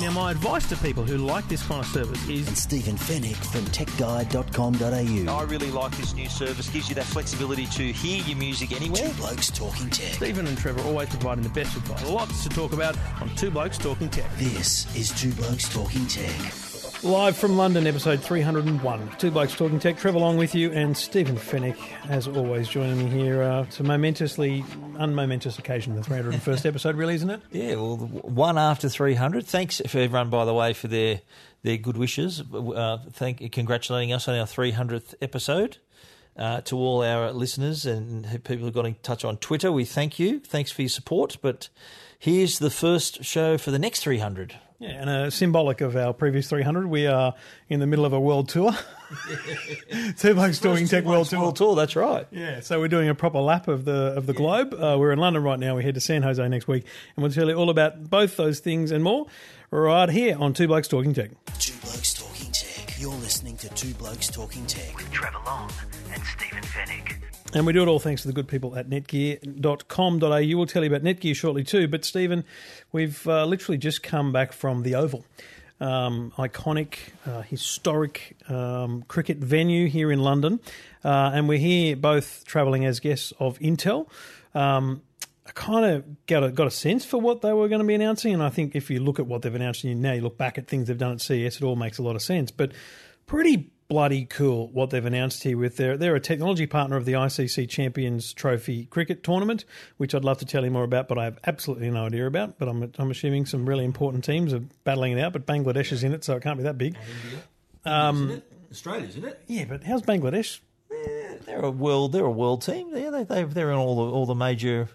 Now, my advice to people who like this kind of service is and Stephen Fenech from TechGuide.com.au. I really like this new service. Gives you that flexibility to hear your music anywhere. Two Blokes Talking Tech. Stephen and Trevor always providing the best advice. Lots to talk about on Two Blokes Talking Tech. This is Two Blokes Talking Tech. Live from London, episode 301. Two Blokes Talking Tech. Trevor Long with you and Stephen Fenech, as always, joining me here. Uh, it's a momentously unmomentous occasion, the 301st episode, really, isn't it? Yeah, well, one after 300. Thanks for everyone, by the way, for their their good wishes. Uh, thank, congratulating us on our 300th episode. Uh, to all our listeners and people who got in touch on Twitter, we thank you. Thanks for your support. But here's the first show for the next 300. Yeah, and uh, symbolic of our previous 300, we are in the middle of a world tour. Two Blokes Talking Tech World Tour. World Tour, that's right. Yeah, so we're doing a proper lap of the of the globe. Uh, we're in London right now. We head to San Jose next week, and we'll tell you all about both those things and more right here on Two Blokes Talking Tech. Two Blokes Talking Tech. You're listening to Two Blokes Talking Tech with Trevor Long and Stephen Fenech. And we do it all thanks to the good people at netgear.com.au. We'll tell you about Netgear shortly too. But, Stephen, we've uh, literally just come back from the Oval. Um, iconic, uh, historic um, cricket venue here in London. Uh, and we're here both travelling as guests of Intel. Um, I kind of got a, got a sense for what they were going to be announcing. And I think if you look at what they've announced and now you look back at things they've done at CES, it all makes a lot of sense. But pretty bloody cool what they've announced here with their they're a technology partner of the ICC Champions Trophy cricket tournament, which I'd love to tell you more about, but I have absolutely no idea about. But I'm I'm assuming some really important teams are battling it out, but Bangladesh is in it, so it can't be that big. Um, Australia, isn't it? Yeah, but how's Bangladesh? They're a world. They're a world team. Yeah, they, they they're in all the all the major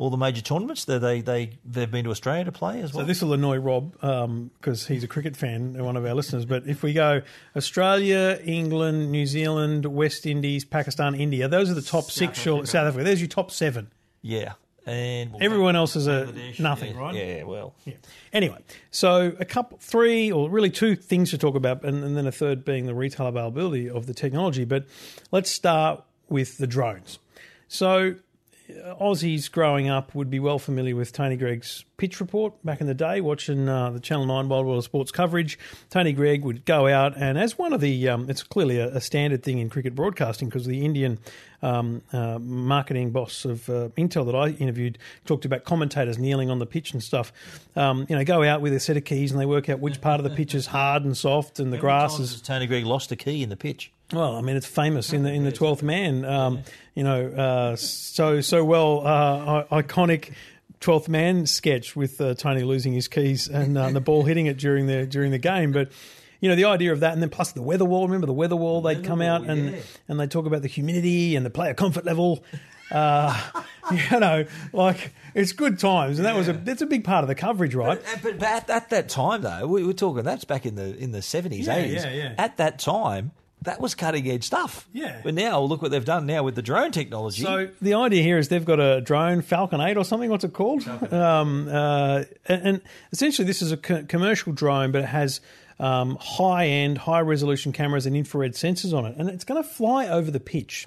all the major tournaments. They they they they've been to Australia to play as well. So this will annoy Rob um, because he's a cricket fan and one of our listeners. But if we go Australia, England, New Zealand, West Indies, Pakistan, India, those are the top six. Surely, South Africa. There's your top seven. yeah, and well, Everyone else is a nothing, yeah, right? Yeah, well, Yeah. Anyway, so a couple, three, or really two things to talk about, and, and then a third being the retail availability of the technology. But let's start with the drones. So, Aussies growing up would be well familiar with Tony Greig's pitch report back in the day, watching uh, the Channel 9 Wide World of Sports coverage. Tony Greig would go out, and as one of the, um, it's clearly a, a standard thing in cricket broadcasting because the Indian um, uh, marketing boss of uh, Intel that I interviewed talked about commentators kneeling on the pitch and stuff. Um, you know, go out with a set of keys and they work out which part of the pitch is hard and soft and the grass is Tony Greig lost a key in the pitch. Well, I mean, it's famous in the in the Twelfth Man. Um, You know, uh, so so well uh, iconic Twelfth Man sketch with uh, Tony losing his keys and uh, the ball hitting it during the during the game, but. You know the idea of that, and then plus the weather wall. Remember the weather wall? They'd come out and and they talk about the humidity and the player comfort level. Uh, you know, like it's good times, and that was a that's a big part of the coverage, right? But, but, but at, at that time, though, we were talking. That's back in the in the seventies, Yeah, eighties. yeah, yeah. At that time, that was cutting edge stuff. Yeah. But now, look what they've done now with the drone technology. So the idea here is they've got a drone Falcon 8 or something. What's it called? Um, uh, and, and essentially, this is a co- commercial drone, but it has um, high end, high resolution cameras and infrared sensors on it, and it's going to fly over the pitch.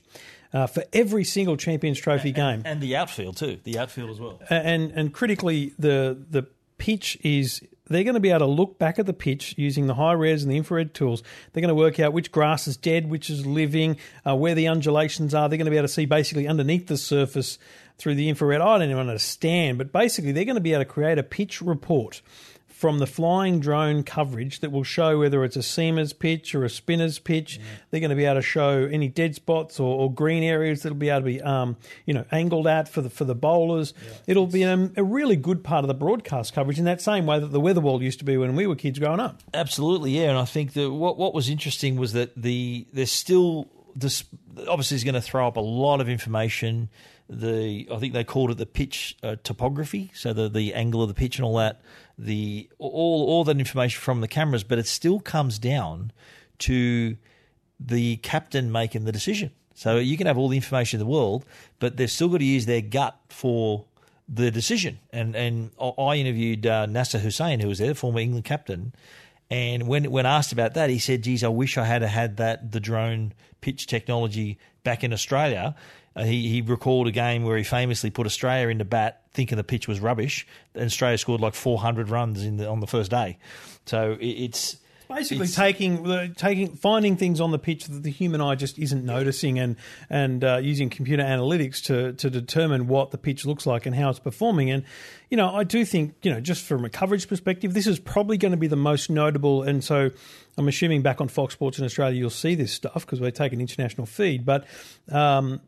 Uh, for every single Champions Trophy game, and the outfield too. The outfield as well. and and critically, the the pitch is they're going to be able to look back at the pitch using the high res and the infrared tools. They're going to work out which grass is dead, which is living, uh, where the undulations are. They're going to be able to see basically underneath the surface through the infrared. I don't even understand, but basically they're going to be able to create a pitch report from the flying drone coverage that will show whether it's a seamer's pitch or a spinner's pitch. They're going to be able to show any dead spots or, or green areas that'll be able to be, um, you know, angled at for the for the bowlers. It'll be a, a really good part of the broadcast coverage in that same way that the weather wall used to be when we were kids growing up. Absolutely, yeah. And I think that what what was interesting was that the there's still this obviously is going to throw up a lot of information. The I think they called it the pitch uh, topography, so the the angle of the pitch and all that. The all all that information from the cameras, but it still comes down to the captain making the decision. So you can have all the information in the world, but they've still got to use their gut for the decision. And and I interviewed uh, Nasser Hussain, who was there, former England captain. And when when asked about that, he said, "Geez, I wish I had had that the drone pitch technology back in Australia." Uh, he he recalled a game where he famously put Australia into bat, thinking the pitch was rubbish, and Australia scored like 400 runs in the, on the first day. So it, it's basically it's, taking taking finding things on the pitch that the human eye just isn't noticing and and uh, using computer analytics to to determine what the pitch looks like and how it's performing and you know I do think you know just from a coverage perspective this is probably going to be the most notable and so I'm assuming back on Fox Sports in Australia you'll see this stuff because we're taking international feed but um,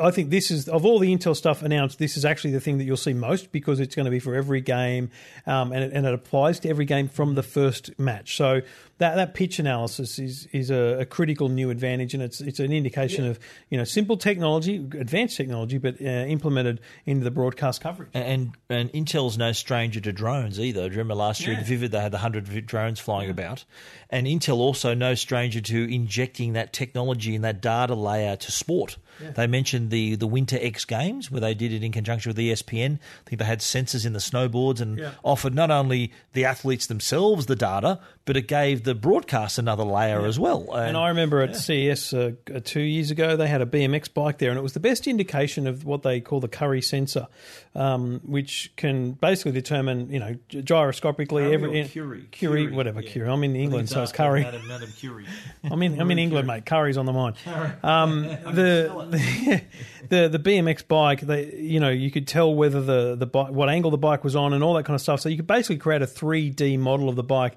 I think this is of all the Intel stuff announced. This is actually the thing that you'll see most because it's going to be for every game, um, and, it, and it applies to every game from the first match. So that that pitch analysis is is a, a critical new advantage, and it's it's an indication yeah. of you know simple technology, advanced technology, but uh, implemented into the broadcast coverage. And and Intel's no stranger to drones either. Do you remember last year yeah. at Vivid they had the hundred drones flying yeah. about, and Intel also no stranger to injecting that technology and that data layer to sport. Yeah. They mentioned the the Winter X Games where they did it in conjunction with ESPN. I think they had sensors in the snowboards and yeah. offered not only the athletes themselves the data, but it gave the broadcast another layer yeah. as well. And, and, I remember at CES uh, two years ago they had a BMX bike there, and it was the best indication of what they call the Curry sensor, um, which can basically determine you know gyroscopically Curry every Curie. Curie, Curie, whatever Curie. I'm in England, so it's Curry. Madam, Madam Curie. I'm in I'm in England, mate. Curry's on the mind. Um, the the, the the BMX bike, they, you know, you could tell whether the the bike, what angle the bike was on, and all that kind of stuff. So you could basically create a 3D model of the bike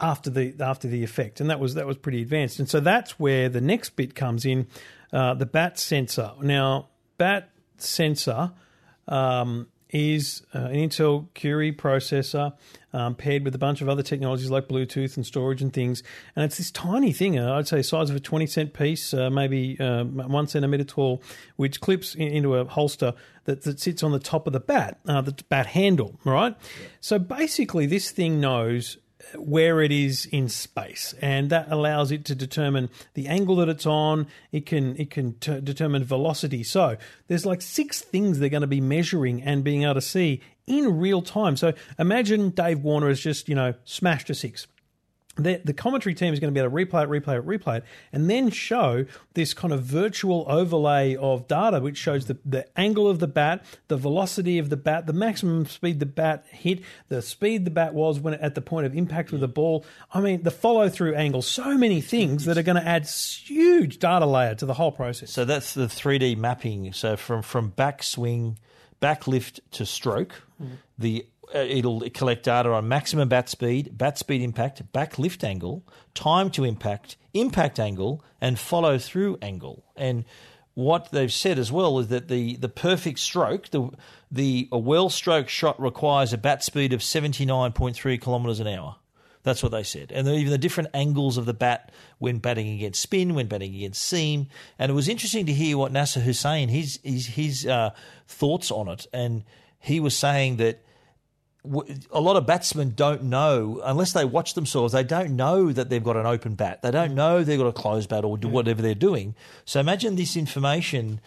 after the after the effect, and that was that was pretty advanced. And so that's where the next bit comes in, uh, the bat sensor. Now, bat sensor um, is uh, an Intel Curie processor um, paired with a bunch of other technologies like Bluetooth and storage and things. And it's this tiny thing, uh, I'd say size of a 20 cent piece, uh, maybe uh, one centimeter tall, which clips in, into a holster that, that sits on the top of the bat, uh, the bat handle, right? Yeah. So basically, this thing knows where it is in space, and that allows it to determine the angle that it's on. It can it can t- determine velocity. So there's like six things they're going to be measuring and being able to see in real time. So imagine Dave Warner has just you know smashed a six the, the commentary team is going to be able to replay it, replay it, replay it, and then show this kind of virtual overlay of data, which shows the, the angle of the bat, the velocity of the bat, the maximum speed the bat hit, the speed the bat was when at the point of impact with the ball. I mean, the follow through angle, so many things that are going to add huge data layer to the whole process. So that's the 3D mapping. So from, from back swing, back lift to stroke, mm. the it'll collect data on maximum bat speed, bat speed impact, back lift angle, time to impact, impact angle, and follow through angle. And what they've said as well is that the, the perfect stroke, the the a well stroke shot requires a bat speed of seventy nine point three kilometres an hour. That's what they said. And even the different angles of the bat when batting against spin, when batting against seam. And it was interesting to hear what Nasser Hussain, his, his, his uh, thoughts on it. And he was saying that a lot of batsmen don't know unless they watch themselves. They don't know that they've got an open bat. They don't know they've got a closed bat or do whatever they're doing. So imagine this information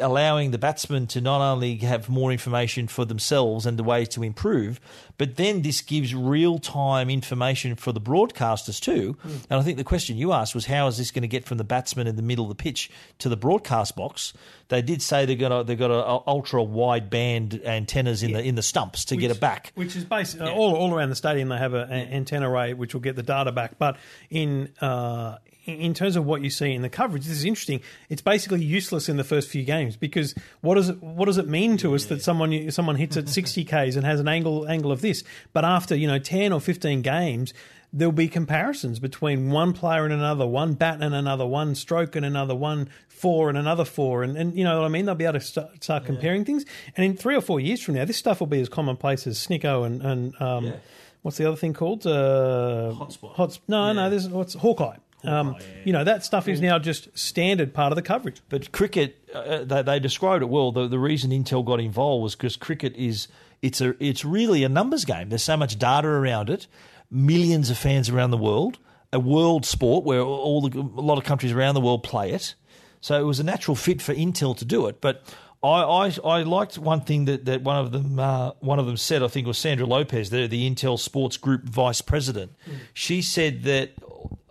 allowing the batsman to not only have more information for themselves and the ways to improve, but then this gives real time information for the broadcasters too. Mm. And I think the question you asked was how is this going to get from the batsman in the middle of the pitch to the broadcast box? They did say they're going to they've got a, ultra wide band antennas in yeah. the in the stumps to which, get it back, which is basically yeah. all all around the stadium. They have an antenna array which will get the data back, but in uh, in terms of what you see in the coverage, this is interesting. It's basically useless in the first few games because what does it what does it mean to us that someone someone hits at 60 k's and has an angle angle of this, but after you know 10 or 15 games, there'll be comparisons between one player and another, one bat and another, one stroke and another, one four and another four, and, and you know what I mean. They'll be able to start, start comparing yeah. things, and in three or four years from now, this stuff will be as commonplace as Snicko and and um, yeah. what's the other thing called? Uh, Hotspot. Hot, no, yeah. no. There's what's Hawkeye. Um, oh, yeah. You know that stuff is now just standard part of the coverage. But cricket, uh, they, they, described it well. The, the reason Intel got involved was because cricket is it's a it's really a numbers game. There's so much data around it, millions of fans around the world, a world sport where all the, a lot of countries around the world play it. So it was a natural fit for Intel to do it. But I, I, I liked one thing that, that one of them uh, one of them said. I think it was Sandra Lopez, the the Intel Sports Group vice president. She said that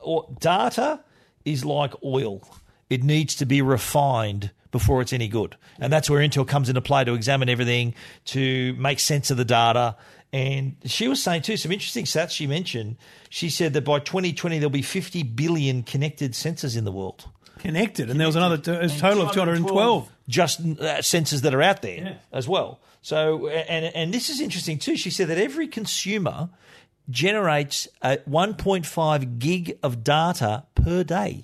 uh, data is like oil; it needs to be refined before it's any good, and that's where Intel comes into play to examine everything, to make sense of the data. And she was saying too some interesting stats. She mentioned. She said that by 2020 there'll be 50 billion connected sensors in the world Connected, and there was another t- a total of 212. just uh, sensors that are out there Yeah. as well. So, and and this is interesting too. She said that every consumer generates a 1.5 gig of data per day.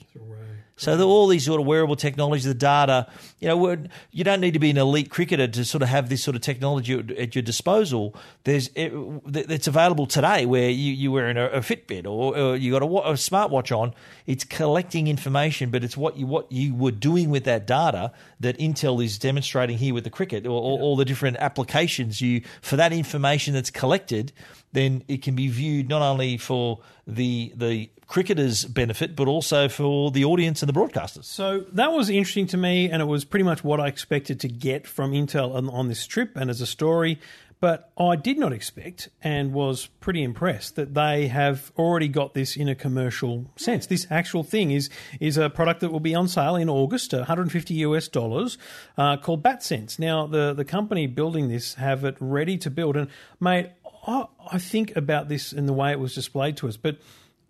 So the, all these sort of wearable technologies, the data, you know, we're- you don't need to be an elite cricketer to sort of have this sort of technology at, at your disposal. There's it, it's available today where you you wearing a, a Fitbit or, or you got a, a smartwatch on. It's collecting information, but it's what you what you were doing with that data that Intel is demonstrating here with the cricket or all, all the different applications you for that information that's collected. Then it can be viewed not only for the the cricketers' benefit, but also for the audience and the broadcasters. So that was interesting to me, and it was pretty much what I expected to get from Intel on, on this trip and as a story. But I did not expect and was pretty impressed that they have already got this in a commercial sense. This actual thing is is a product that will be on sale in August, 150 US dollars, uh, called BatSense. Now the the company building this have it ready to build, and mate, I, I think about this in the way it was displayed to us, but.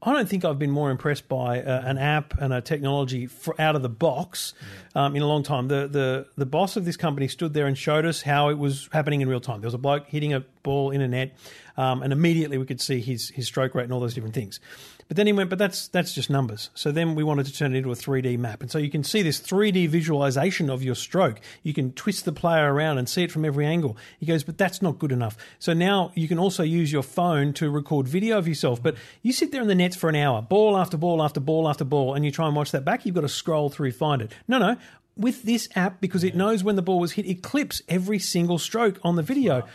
I don't think I've been more impressed by uh, an app and a technology out of the box um, in a long time. The, the the boss of this company stood there and showed us how it was happening in real time. There was a bloke hitting a ball in a net, um, and immediately we could see his his stroke rate and all those different things. But then he went, but that's that's just numbers. So then we wanted to turn it into a 3D map, and so you can see this 3D visualization of your stroke. You can twist the player around and see it from every angle. He goes, but that's not good enough. So now you can also use your phone to record video of yourself. But you sit there in the nets for an hour, ball after ball after ball after ball, and you try and watch that back. You've got to scroll through find it. No, no. With this app, because it knows when the ball was hit, it clips every single stroke on the video.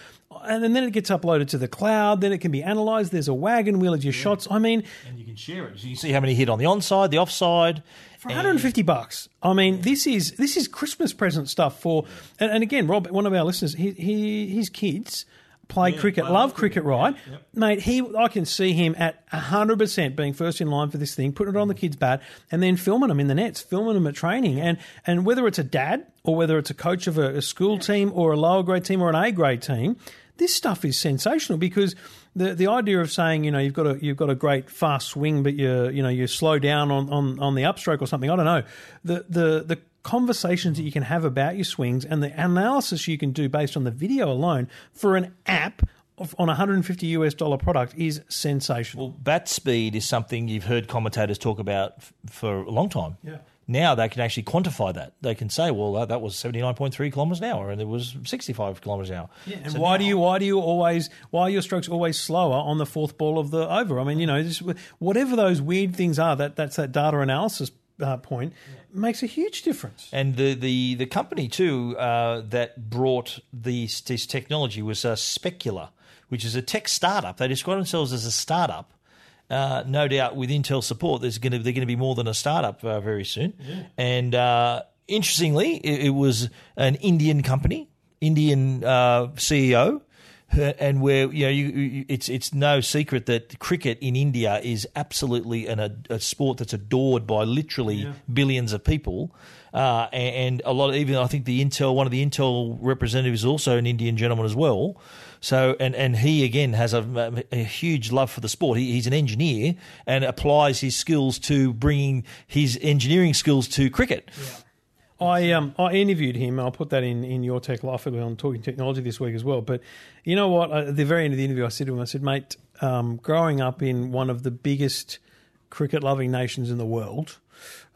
And then it gets uploaded to the cloud. Then it can be analysed. There's a wagon wheel of your shots. I mean, And you can share it. So you can see how many hit on the onside, the offside. for 150 bucks. I mean, this is this is Christmas present stuff for. And, and again, Rob, one of our listeners, he, he his kids play cricket, love cricket, right, mate? He, I can see him at 100 percent being first in line for this thing, putting it on the mm. kids' bat, and then filming them in the nets, filming them at training, and and whether it's a dad or whether it's a coach of a, a school team or a lower grade team or an A grade team, this stuff is sensational because the the idea of saying you know you've got a you've got a great fast swing but you you know you slow down on, on, on the upstroke or something I don't know. The the the conversations that you can have about your swings and the analysis you can do based on the video alone for an app of, on a 150 US dollar product is sensational. Well, bat speed is something you've heard commentators talk about f- for a long time. Yeah. Now they can actually quantify that. They can say, well, uh, that was 79.3 kilometres an hour and it was 65 kilometres an hour. Yeah, And So why now- do you why do you always why are your strokes always slower on the fourth ball of the over? I mean, you know, just, whatever those weird things are, that that's that data analysis uh, point makes a huge difference. And the, the, the company, too, uh, that brought these, this technology was uh, Specula, which is a tech startup. They describe themselves as a startup. Uh, no doubt with Intel support, there's going to they're going to be more than a startup uh, very soon. And uh, interestingly, it, it was an Indian company, Indian uh, CEO, and where you know you, you, it's it's no secret that cricket in India is absolutely an, a, a sport that's adored by literally billions of people. Uh, and, and a lot of even I think the Intel one of the Intel representatives is also an Indian gentleman as well. So and and he again has a, a huge love for the sport. He, he's an engineer and applies his skills to bringing his engineering skills to cricket. I um I interviewed him. I'll put that in in your tech life on talking technology this week as well. But you know what? At the very end of the interview, I said to him, I said, mate, um, growing up in one of the biggest cricket loving nations in the world,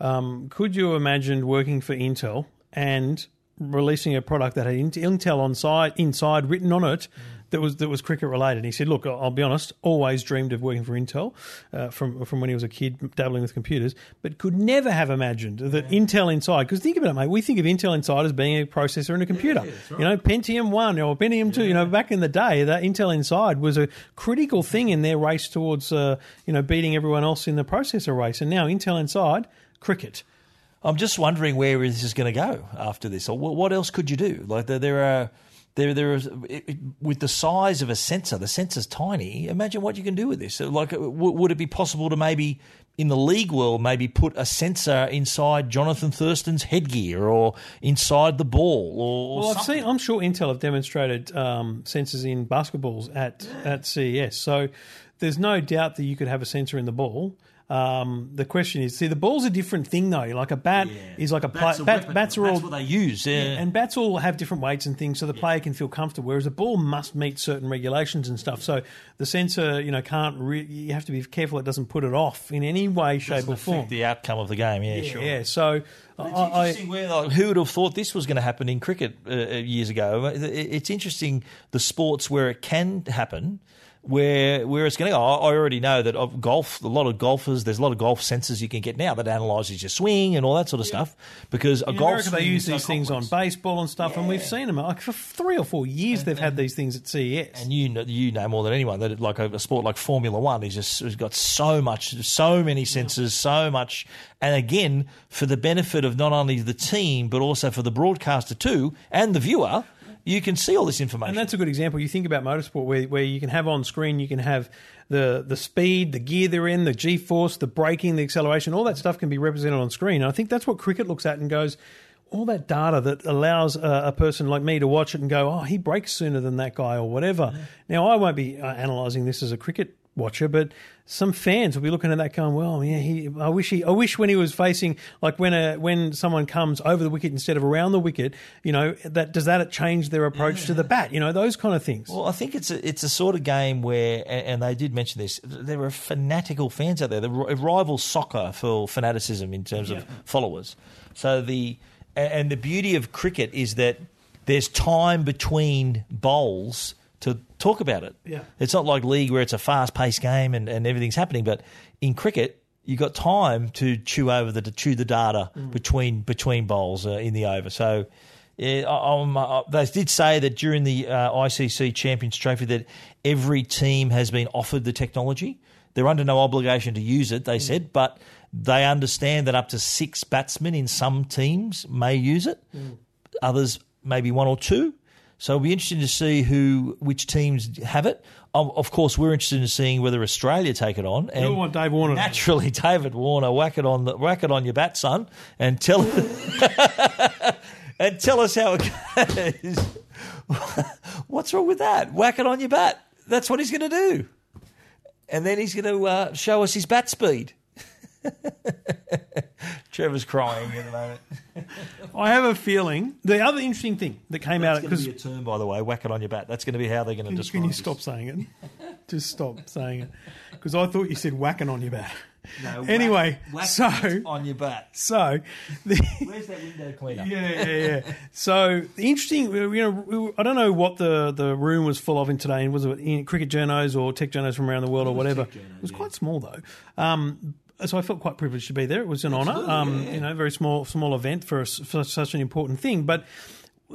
um, could you imagine working for Intel and releasing a product that had Intel on side inside written on it that was that was cricket related? And he said, "Look, I'll be honest. Always dreamed of working for Intel uh, from from when he was a kid, dabbling with computers, but could never have imagined that Intel Inside. Because think about it, mate. We think of Intel Inside as being a processor in a computer. You know, Pentium One or Pentium Two. You know, back in the day, that Intel Inside was a critical thing in their race towards uh, you know beating everyone else in the processor race. And now Intel Inside, cricket. I'm just wondering where this is going to go after this, or what else could you do? Like there, there are. There, there is it, it, with the size of a sensor. The sensor's tiny. Imagine what you can do with this. Like, w- would it be possible to maybe in the league world, maybe put a sensor inside Jonathan Thurston's headgear or inside the ball. Or, well, I've seen. I'm sure Intel have demonstrated um, sensors in basketballs at at CES. So there's no doubt that you could have a sensor in the ball. Um, the question is, see, the ball's a different thing though. Like a bat yeah. is like a, bat, bats are all what they use, yeah. yeah. and bats all have different weights and things, so the yeah. player can feel comfortable. Whereas a ball must meet certain regulations and stuff. So the sensor, you know, can't. Re- you have to be careful it doesn't put it off in any way, shape, or form. The outcome of the game, yeah, sure. Yeah, so. I, I, where, like, who would have thought this was going to happen in cricket uh, years ago? It's interesting the sports where it can happen where where it's going to go. I already know that of golf, a lot of golfers, there's a lot of golf sensors you can get now that analyzes your swing and all that sort of yeah. stuff. Because in a golf America, they use these things on baseball and stuff, yeah. and we've seen them like for three or four years. And, they've and, had these things at CES, and you know, you know more than anyone that like a, a sport like Formula One is just has got so much, so many sensors, yeah. so much, and again for the benefit of not only the team but also for the broadcaster too and the viewer you can see all this information. And that's a good example. You think about motorsport where, where you can have on screen, you can have the the speed, the gear they're in, the G force, the braking, the acceleration, all that stuff can be represented on screen. And I think that's what cricket looks at and goes, all that data that allows a, a, person like me to watch it and go, oh, he breaks sooner than that guy or whatever. Yeah. Now, I won't be uh, analysing this as a cricket watcher, but some fans will be looking at that going, "Well, yeah, he, I wish he, I wish when he was facing like when a when someone comes over the wicket instead of around the wicket, you know, that does that change their approach yeah. to the bat? You know, those kind of things." Well, I think it's a, it's a sort of game where, and they did mention this, there are fanatical fans out there. The rival soccer for fanaticism in terms yeah. of followers. So the and the beauty of cricket is that there's time between bowls to talk about it. Yeah. It's not like league where it's a fast paced game and, and everything's happening, but in cricket, you've got time to chew over the to chew the data mm. between between bowls uh, in the over. So yeah, uh, they did say that during the uh, ICC Champions Trophy that every team has been offered the technology. They're under no obligation to use it, they mm. said, but they understand that up to six batsmen in some teams may use it. Mm. Others, maybe one or two. So it'll be interesting to see who, which teams have it. Of course, we're interested in seeing whether Australia take it on. And want Dave Warner. Naturally, David Warner, whack it on the whack it on your bat, son, and tell and tell us how it goes. What's wrong with that? Whack it on your bat. That's what he's going to do, and then he's going to uh, show us his bat speed. Trevor's crying at the moment. I have a feeling the other interesting thing that came That's out because a term, by the way, whack it on your bat. That's going to be how they're going to describe. Can you stop saying it? Just stop saying it because I thought you said whacking on your bat. No, anyway, whack, so on your bat. So, the, where's that window cleaner? Yeah, yeah, yeah. so the interesting, you know, I don't know what the, the room was full of in today. Was it in cricket journos or tech journos from around the world or whatever? Journos, it was yeah. quite small though. Um, so I felt quite privileged to be there. It was an honour, um, you know, very small small event for, for such an important thing. But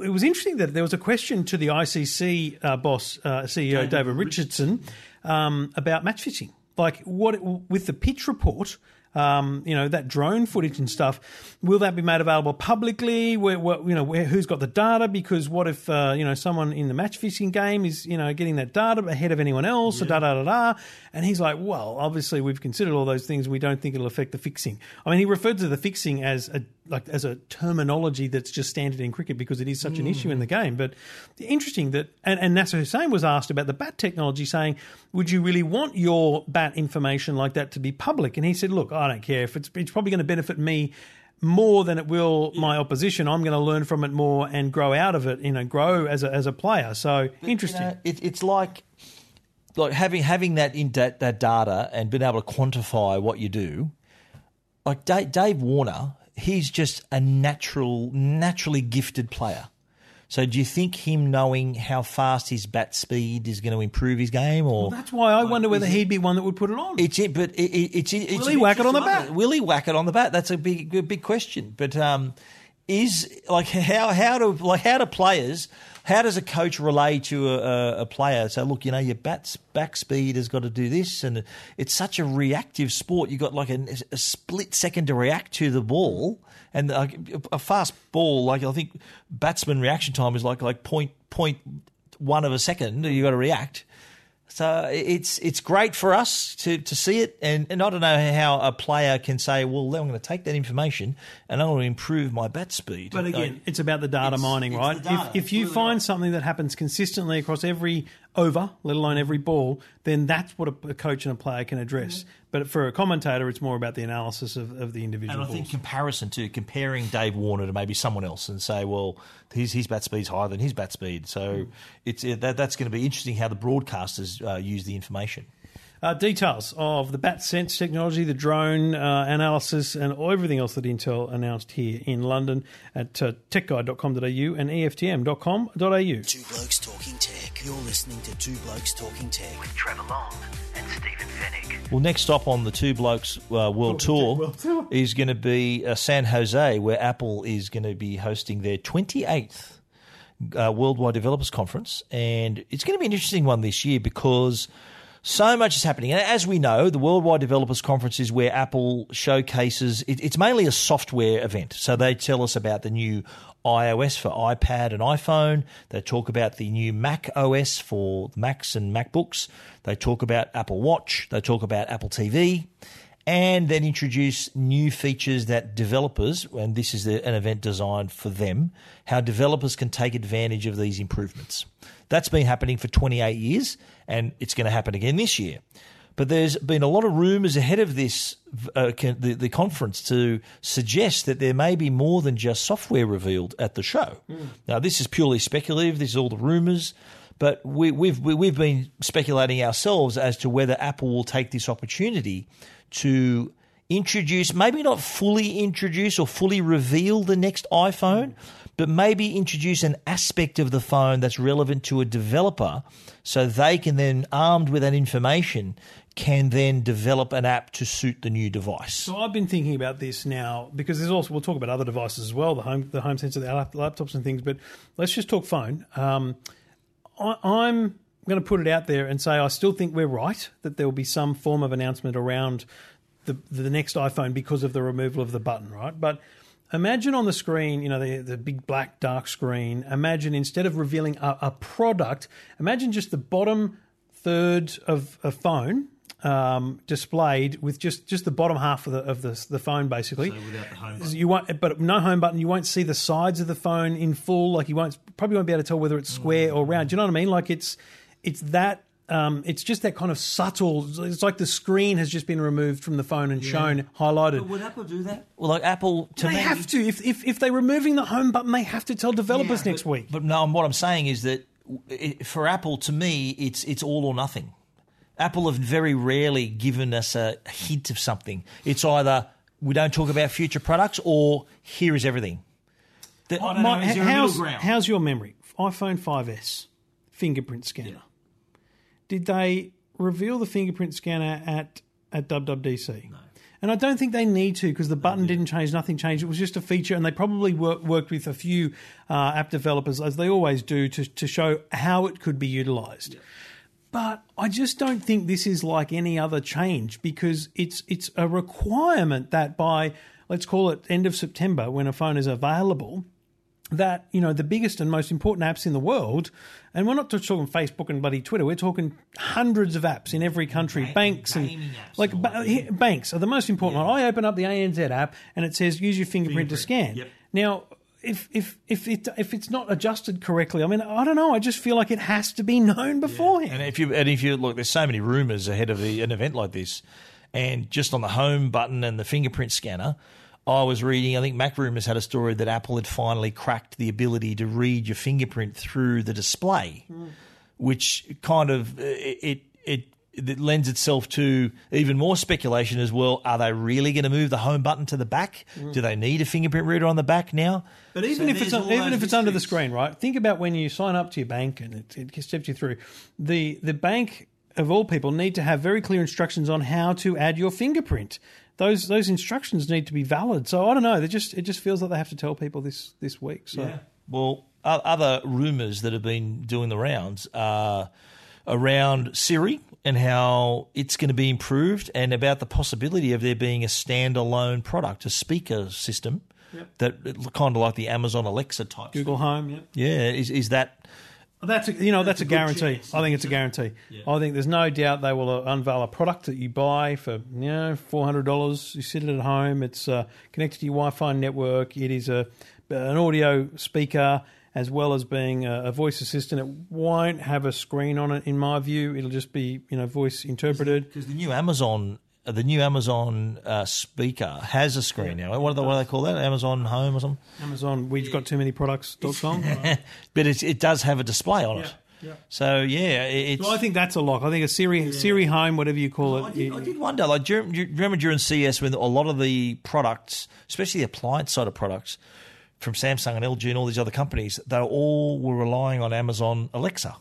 it was interesting that there was a question to the ICC uh, boss, uh, CEO David, David Richardson, um, about match fixing. Like what with the pitch report, um, you know, that drone footage and stuff, will that be made available publicly? Where, where you know, where, who's got the data? Because what if, uh, you know, someone in the match fixing game is, you know, getting that data ahead of anyone else, yeah. da da da da. And he's like, well, obviously we've considered all those things. We don't think it'll affect the fixing. I mean, he referred to the fixing as a like as a terminology that's just standard in cricket because it is such an mm. issue in the game. But interesting that, and, and Nasser Hussain was asked about the bat technology, saying, would you really want your bat information like that to be public? And he said, look, I don't care if it's, it's probably going to benefit me more than it will my opposition. I'm going to learn from it more and grow out of it, you know, grow as a, as a player. So but, interesting. You know, it, it's like like having having that in that, that data and being able to quantify what you do. Like Dave, Dave Warner, he's just a natural, naturally gifted player. So do you think him knowing how fast his bat speed is going to improve his game, or well, that's why I wonder whether he'd be one that would put it on? It's it, but it, it's, it's will he whack it on the bat? Will he whack it on the bat? That's a big big question. But um, is like how how do like how do players how does a coach relay to a, a, a player? Say, look, you know, your bat's back speed has got to do this, and it's such a reactive sport. You've got like a, a split second to react to the ball, and like a fast ball, like I think batsman reaction time is like like point point one of a second. You've got to react. So it's it's great for us to, to see it, and, and I don't know how a player can say, well, I'm going to take that information and I'm going to improve my bat speed. But again, it's about the data mining, right? Data, if if you really find right. something that happens consistently across every over, let alone every ball, then that's what a, a coach and a player can address. But for a commentator, it's more about the analysis of, of the individual. And I balls. think comparison to comparing Dave Warner to maybe someone else and say, well, his his bat speed's higher than his bat speed. So it's it, that that's going to be interesting how the broadcasters uh, use the information. Uh, details of the Bat Sense technology, the drone uh, analysis, and everything else that Intel announced here in London at uh, techguide.com.au and EFTM.com.au. Two Blokes Talking Tech. You're listening to Two Blokes Talking Tech with Trevor Long and Stephen Fenech. Well, next stop on the Two Blokes uh, World Tour World Tour. is going to be uh, San Jose, where Apple is going to be hosting their 28th uh, Worldwide Developers Conference. And it's going to be an interesting one this year because so much is happening. And as we know, the Worldwide Developers Conference is where Apple showcases, it, it's mainly a software event. So they tell us about the new iOS for iPad and iPhone. They talk about the new Mac OS for Macs and MacBooks. They talk about Apple Watch. They talk about Apple TV. And then introduce new features that developers, and this is an event designed for them, how developers can take advantage of these improvements. That's been happening for 28 years, and it's going to happen again this year. But there's been a lot of rumours ahead of this uh, the, the conference to suggest that there may be more than just software revealed at the show. Now, this is purely speculative. This is all the rumours, but we, we've we, we've been speculating ourselves as to whether Apple will take this opportunity to introduce, maybe not fully introduce or fully reveal the next iPhone, but maybe introduce an aspect of the phone that's relevant to a developer so they can then, armed with that information, can then develop an app to suit the new device. So I've been thinking about this now because there's also we'll talk about other devices as well, the home the home sensor, the laptops and things. But let's just talk phone. Um, I, I'm going to put it out there and say I still think we're right that there will be some form of announcement around the the next iPhone because of the removal of the button, right? But imagine on the screen, you know, the the big black dark screen. Imagine instead of revealing a, a product, imagine just the bottom third of a phone um, displayed with just, just the bottom half of the of the, the phone, basically. You won't, but no home button. You won't see the sides of the phone in full. Like you won't probably won't be able to tell whether it's square or round. Do you know what I mean? Like it's it's that. Um, it's just that kind of subtle. It's like the screen has just been removed from the phone and shown highlighted. Would Apple do that? Well, like Apple to they me, have to. If, if if they're removing the home button, they have to tell developers Yeah, next but- week. But no, what I'm saying is that it, for Apple, to me, it's it's all or nothing. Apple have very rarely given us a hint of something. It's either we don't talk about future products or here is everything. The- My- how's, how's your memory? iPhone 5S fingerprint scanner. Did they reveal the fingerprint scanner at at WWDC? No. And I don't think they need to because the button didn't change, nothing changed. It was just a feature, and they probably work, worked with a few uh, app developers, as they always do, to, to show how it could be utilized. But I just don't think this is like any other change because it's it's a requirement that by let's call it end of September when a phone is available, that you know the biggest and most important apps in the world, and we're not just talking Facebook and bloody Twitter. We're talking hundreds of apps in every country, banks and like and ba- all that. here- banks are the most important one. I open up the ANZ app and it says use your fingerprint, to scan. Yep. Now. If if if it if it's not adjusted correctly, I mean, I don't know. I just feel like it has to be known beforehand. And if you and if you look, there's so many rumors ahead of the, an event like this, and just on the home button and the fingerprint scanner, I was reading. I think Mac Rumors had a story that Apple had finally cracked the ability to read your fingerprint through the display, which kind of uh, it it. It lends itself to even more speculation as well. Are they really going to move the home button to the back? Do they need a fingerprint reader on the back now? But even So if it's even if it's under the screen, right? Think about when you sign up to your bank and it, it steps you through. The the bank of all people need to have very clear instructions on how to add your fingerprint. Those those instructions need to be valid. So I don't know. They just it just feels like they have to tell people this this week. So Well, other rumours that have been doing the rounds are around Siri and how it's going to be improved, and about the possibility of there being a standalone product, a speaker system that kind of like the Amazon Alexa type. Google Home, yeah. Yeah, is is that? That's a, you know that's a, a guarantee. chance, I think it's a guarantee. I think there's no doubt they will uh, unveil a product that you buy for you know four hundred dollars. You sit it at home. It's uh, connected to your Wi-Fi network. It is a an audio speaker as well as being a, a voice assistant. It won't have a screen on it, in my view. It'll just be you know voice interpreted. Because the new Amazon, the new Amazon uh, speaker has a screen now. What do, they, what do they call that? Amazon Home or something? Amazon, we've got too many products.com. But it's, it does have a display on it. yeah. So yeah, it's. Well, I think that's a lock. I think a Siri Siri Home, whatever you call I it. did, I did wonder, like, do you, do you remember during CS when a lot of the products, especially the appliance side of products, from Samsung and LG and all these other companies, they all were relying on Amazon Alexa.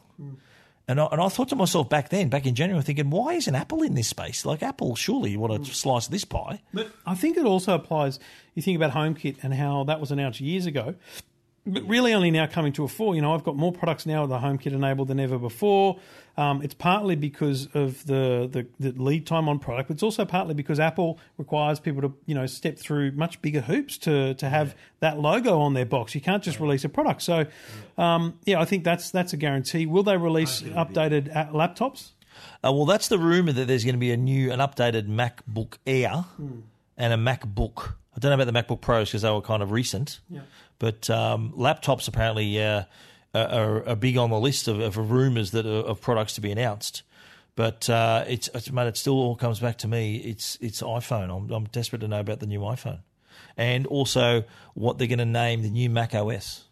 And I, and I thought to myself back then, back in January, thinking, why isn't Apple in this space? Like Apple, surely you want to mm. slice this pie. But I think it also applies. You think about HomeKit and how that was announced years ago, but really only now coming to a fore. You know, I've got more products now with the HomeKit enabled than ever before. Um, it's partly because of the, the the lead time on product, but it's also partly because Apple requires people to you know step through much bigger hoops to to have that logo on their box. You can't just release a product. So, um, yeah, I think that's that's a guarantee. Will they release updated uh, laptops? Uh, well, that's the rumor that there's going to be a new, an updated MacBook Air and a MacBook. I don't know about the MacBook Pros because they were kind of recent. Yeah. But um, laptops apparently uh, are, are big on the list of, of rumors that are, of products to be announced. But uh, it's, it's mate, it still all comes back to me. It's it's iPhone. I'm, I'm desperate to know about the new iPhone, and also what they're going to name the new Mac OS.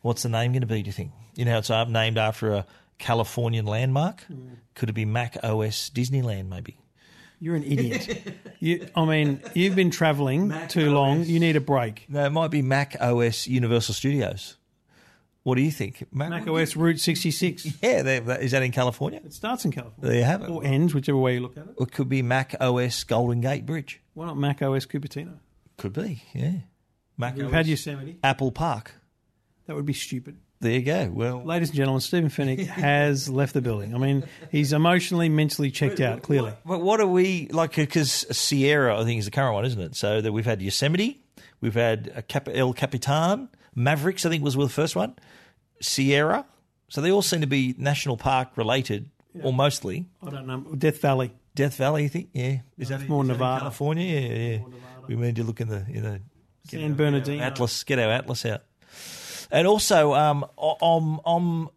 What's the name going to be? Do you think? You know, it's uh, named after a Californian landmark. Could it be Mac OS Disneyland? Maybe. You're an idiot. you, I mean, you've been travelling too long. You need a break. No, it might be Mac OS Universal Studios. What do you think? Mac OS Route 66. Yeah, they- that- is that in California? It starts in California. There you have it. Or ends, whichever way you look at it. It could be Mac OS Golden Gate Bridge. Why not Mac OS Cupertino? Could be, yeah. Mac We've OS had Yosemite. Apple Park. That would be stupid. There you go. Well, Ladies and gentlemen, Stephen Fenech has left the building. I mean, he's emotionally, mentally checked out, clearly. but what are we like? Because Sierra, I think, is the current one, isn't it? So that we've had Yosemite, we've had a Cap- El Capitan, Mavericks, I think was the first one, Sierra. So they all seem to be national park related, or mostly. I don't know. Death Valley. Death Valley, you think? Yeah, is that more is that Nevada. California? Yeah, yeah. We need to look in the in the San Bernardino. Atlas, get our Atlas out. And also, um,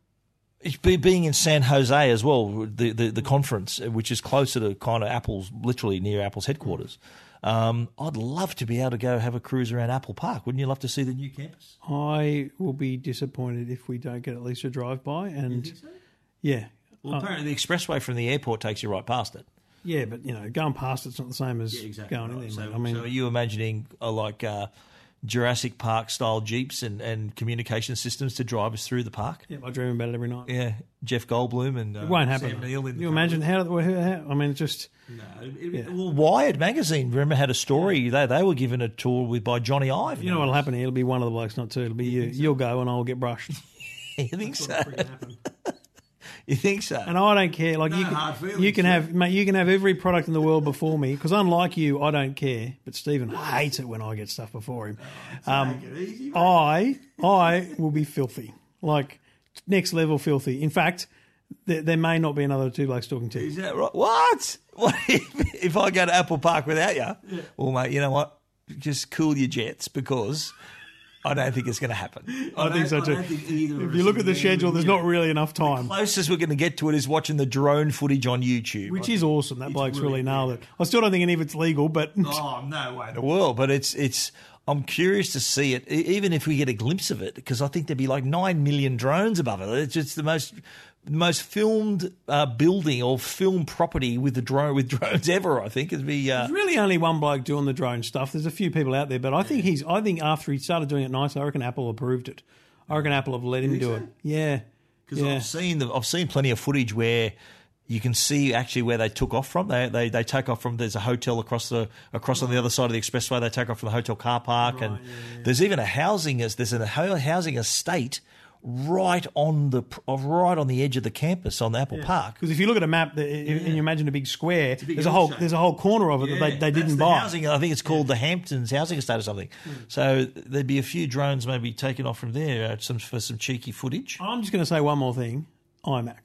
it's be- being in San Jose as well, the, the, the conference, which is closer to kind of Apple's, literally near Apple's headquarters. Um, I'd love to be able to go have a cruise around Apple Park. Wouldn't you love to see the new campus? I will be disappointed if we don't get at least a drive by. And yeah, Well, apparently the expressway from the airport takes you right past it. yeah, but you know, going past it's not the same as going in there. So. I mean, so are you imagining uh, like uh, Jurassic Park style jeeps and, and communication systems to drive us through the park? yeah, I dream about it every night. Yeah, Jeff Goldblum and uh, It won't happen. Sam. Neill in you imagine how, how? I mean, it's just No, it- Well, Wired magazine, remember, had a story. They they were given a tour with by Jony Ive. you know what'll happen here. It'll be one of the blokes, not two. It'll be you. You'll go, and I'll get brushed. you think so? You think so? And I don't care. Like you, hard can, feelings, you can have, mate. You can have every product in the world before me. Because unlike you, I don't care. But Stephen hates it when I get stuff before him. Um, I, I will be filthy, like next level filthy. In fact, there, there may not be another two blokes talking to. You. Is that right? What? What if, if I go to Apple Park without you? Well, mate, you know what? Just cool your jets because I don't think it's going to happen. I think so too. If you look at the schedule, there's not really enough time. The Closest we're going to get to it is watching the drone footage on YouTube. Which is awesome. That bloke's really nailed it. I still don't think any of it's legal, but Oh no way in the world! But it's it's. I'm curious to see it, e- even if we get a glimpse of it, because I think there'd be like nine million drones above it. It's just the most most filmed uh, building or film property with the drone with drones ever. I think it'd be. Uh, There's really only one bloke doing the drone stuff. There's a few people out there, but I think he's. I think after he started doing it nice, I reckon Apple approved it. I reckon Apple have let him do it. Yeah, Because yeah. I've seen the, I've seen plenty of footage where you can see actually where they took off from. They they, they take off from. There's a hotel across the across on the other side of the expressway. They take off from the hotel car park, and there's even a housing as there's a housing estate right on the right on the edge of the campus on the Apple Park. Because if you look at a map the, and you imagine a big square, there's a whole there's a whole corner of it that they, they didn't the buy. Housing, I think it's called the Hamptons housing estate or something. So there'd be a few drones maybe taken off from there uh, some for some cheeky footage. I'm just going to say one more thing. iMac.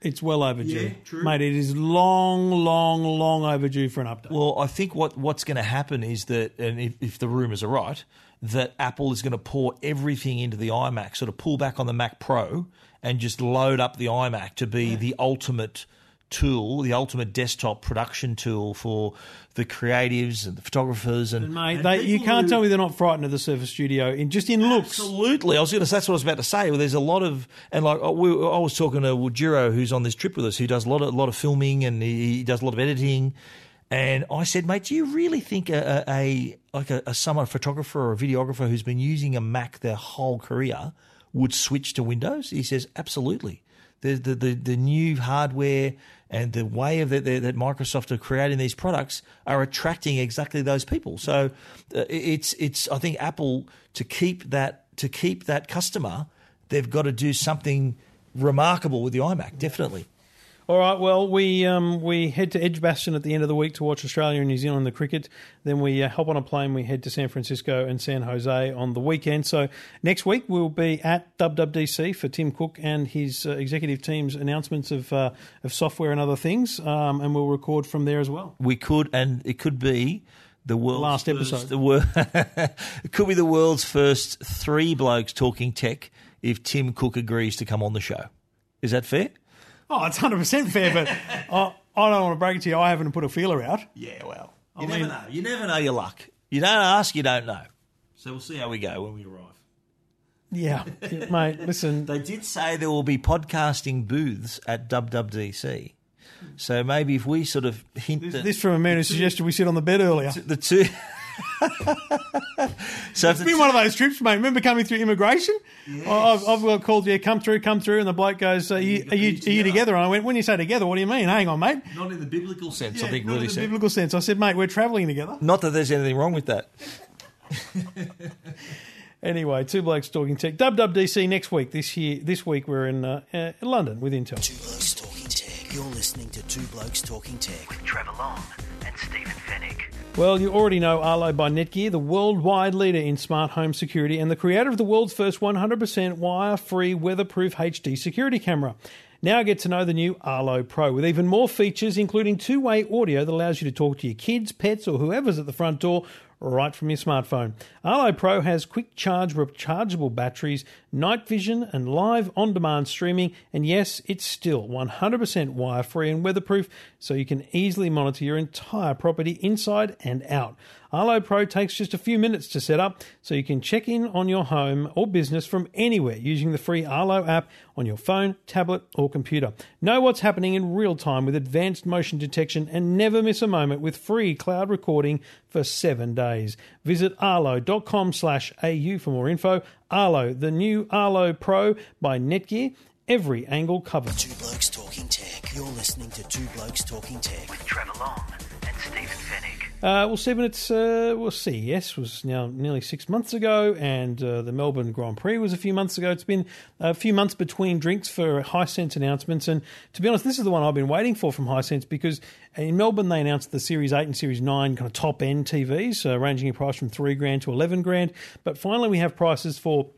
It's well overdue, Yeah, true. mate. It is long, long, long overdue for an update. Well, I think what, what's going to happen is that, and if, if the rumours are right, that Apple is going to pour everything into the iMac, sort of pull back on the Mac Pro and just load up the iMac to be the ultimate tool, the ultimate desktop production tool for the creatives and the photographers and, Mate, and they, you can't who- tell me they're not frightened of the Surface Studio in just in looks. Absolutely, I was going to. That's what I was about to say. Well, there's a lot of, and like oh, we, I was talking to Wujiro, who's on this trip with us, who does a lot of, a lot of filming and he, he does a lot of editing. And I said, mate, do you really think a, a, like a, a summer photographer or a videographer who's been using a Mac their whole career would switch to Windows? He says, absolutely. The the the, the new hardware and the way of that that Microsoft are creating these products are attracting exactly those people. So uh, it's it's I think Apple to keep that to keep that customer, they've got to do something remarkable with the iMac. Definitely. All right. Well, we um, we head to Edgbaston at the end of the week to watch Australia and New Zealand the cricket. Then we uh, hop on a plane. We head to San Francisco and San Jose on the weekend. So next week we'll be at WWDC for Tim Cook and his uh, executive team's announcements of uh, of software and other things, um, and we'll record from there as well. We could, and it could be the world's Last first- episode. The wor- it could be the world's first three blokes talking tech if Tim Cook agrees to come on the show. Is that fair? Oh, it's hundred percent fair, but I, I don't want to break it to you. I haven't put a feeler out. Yeah, well, I you mean- never know. You never know your luck. You don't ask, you don't know. So we'll see how we go when we arrive. Yeah, Yeah, mate. Listen, They did say there will be podcasting booths at WWDC. So maybe if we sort of hint that this from a man who suggested we sit on the bed earlier. the two. So it's been two- one of those trips, mate. Remember coming through immigration? I- I've, I've got called, yeah, come through, come through, and the bloke goes, are you, are you, are you together? And I went, when you say together, what do you mean? Hang on, mate. not in the biblical sense, I Yeah, think not in the said. biblical sense. I said, mate, we're travelling together. Not that there's anything wrong with that. Anyway, two blokes talking tech. WWDC next week. This year, this week we're in uh, uh, London with Intel. Two Blokes Talking Tech. You're listening to Two Blokes Talking Tech with Trevor Long and Stephen Fenech. Well, you already know Arlo by Netgear, the worldwide leader in smart home security and the creator of the world's first 100% wire-free weatherproof HD security camera. Now get to know the new Arlo Pro with even more features, including two-way audio that allows you to talk to your kids, pets, or whoever's at the front door right from your smartphone. Arlo Pro has quick charge rechargeable batteries, night vision, and live on demand streaming. And yes, it's still 100% wire free and weatherproof, so you can easily monitor your entire property inside and out. Arlo Pro takes just a few minutes to set up, so you can check in on your home or business from anywhere using the free Arlo app on your phone, tablet, or computer. Know what's happening in real time with advanced motion detection and never miss a moment with free cloud recording for seven days. Visit arlo.com slash au for more info. Arlo, the new Arlo Pro by Netgear. Every angle covered. Two Blokes Talking Tech. You're listening to Two Blokes Talking Tech with Trevor Long and Stephen Fenech. Uh, well, Stephen, it's uh, well, CES was now nearly six months ago, and uh, the Melbourne Grand Prix was a few months ago. It's been a few months between drinks for Hisense announcements, and to be honest, this is the one I've been waiting for from Hisense because in Melbourne they announced the Series Eight and Series Nine kind of top end TVs, uh, ranging in price from three grand to eleven grand. But finally, we have prices for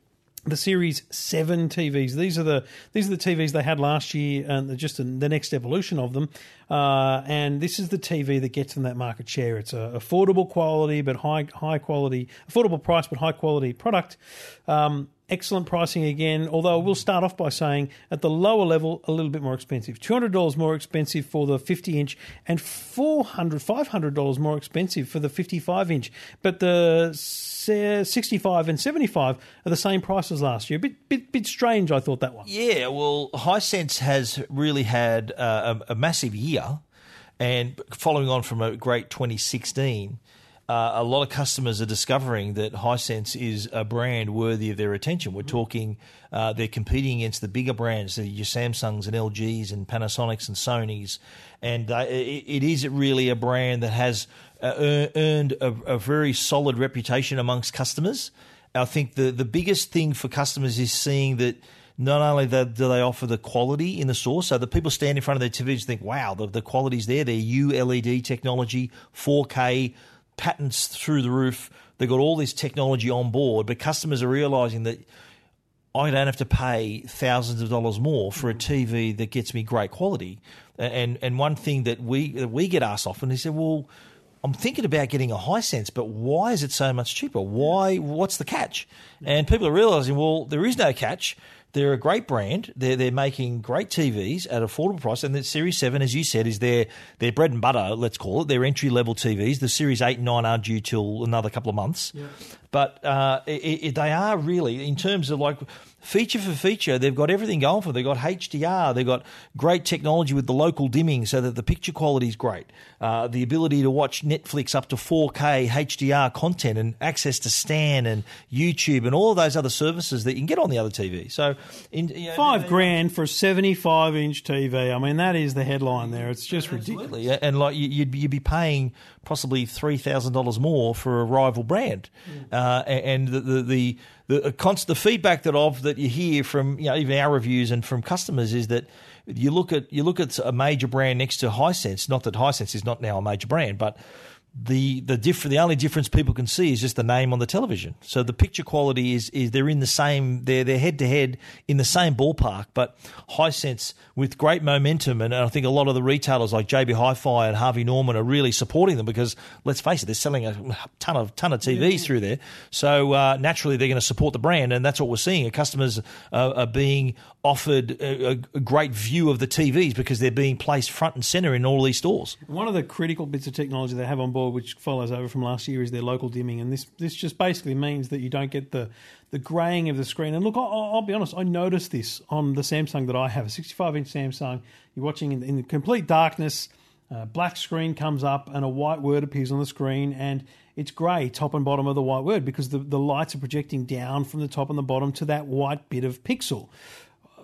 the Series Seven TVs. These are the these are the TVs they had last year, and they're just the next evolution of them. Uh, and this is the TV that gets them that market share. It's a affordable quality, but high high quality, affordable price, but high quality product. Um, excellent pricing again. Although we'll start off by saying at the lower level, a little bit more expensive. Two hundred dollars more expensive for the fifty inch, and $400, $500 more expensive for the fifty five inch. But the 65 and 75 are the same price as last year. Bit, bit, bit strange, I thought that one. Yeah, well, Hisense has really had uh, a, a massive year, and following on from a great 2016, uh, a lot of customers are discovering that Hisense is a brand worthy of their attention. We're talking uh, they're competing against the bigger brands, the, your Samsungs and LGs and Panasonics and Sonys, and uh, it, it is really a brand that has uh, earned a, a very solid reputation amongst customers. I think the the biggest thing for customers is seeing that not only do they offer the quality in the store, so the people stand in front of their TVs and think, wow, the, the quality's there. They're ULED technology, 4K, patents through the roof. They've got all this technology on board, but customers are realizing that I don't have to pay thousands of dollars more for a TV that gets me great quality. And and one thing that we that we get asked often is, well, I'm thinking about getting a Hisense, but why is it so much cheaper? Why? What's the catch? And people are realizing, well, there is no catch. They're a great brand. They're they're making great TVs at affordable price, and the Series Seven, as you said, is their their bread and butter. Let's call it their entry level TVs. The Series Eight and Nine are due till another couple of months, yeah. but uh, it, it, they are really in terms of like feature for feature, they've got everything going for them. They've got HDR, they've got great technology with the local dimming so that the picture quality is great. Uh, the ability to watch Netflix up to 4K HDR content and access to Stan and YouTube and all of those other services that you can get on the other TV. So, in, you know, five grand for a 75 inch TV. I mean, that is the headline there. It's just Absolutely. ridiculous. And like you'd, you'd be paying possibly three thousand dollars more for a rival brand, mm. uh, and the the, the the const, the feedback that of that you hear from you know even our reviews and from customers is that you look at you look at a major brand next to Hisense. Not that Hisense is not now a major brand, but the the diff- the only difference people can see is just the name on the television. So the picture quality is is they're in the same they're they're head to head in the same ballpark, but Hisense with great momentum, and I think a lot of the retailers like JB Hi-Fi and Harvey Norman are really supporting them because let's face it, they're selling a ton of ton of TVs yeah. through there. So uh, naturally, they're going to support the brand, and that's what we're seeing. Customers uh, are being offered a, a, great view of the TVs because they're being placed front and center in all these stores. One of the critical bits of technology they have on board, which follows over from last year, is their local dimming, and this this just basically means that you don't get the the graying of the screen. And look, I'll, I'll be honest, I noticed this on the Samsung that I have, a 65 inch Samsung. You're watching in, in complete darkness. Uh, black screen comes up and a white word appears on the screen and it's grey top and bottom of the white word because the, the lights are projecting down from the top and the bottom to that white bit of pixel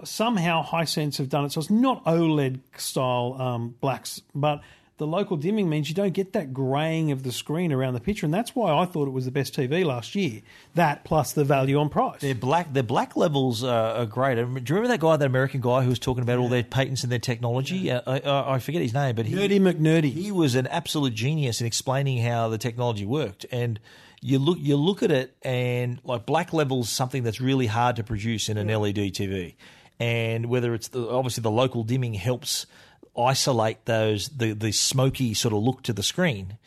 somehow Hisense have done it so it's not OLED style um, blacks, but the local dimming means you don't get that greying of the screen around the picture, and that's why I thought it was the best TV last year. That plus the value on price. Their black, their black levels are great. Do you remember that guy, that American guy who was talking about all their patents and their technology? Yeah. Uh, I, I, forget his name, but he, Nerdy McNerdy. He was an absolute genius in explaining how the technology worked, and you look you look at it and like black levels something that's really hard to produce in an LED TV and whether it's the, obviously the local dimming helps isolate those the the smoky sort of look to the screen.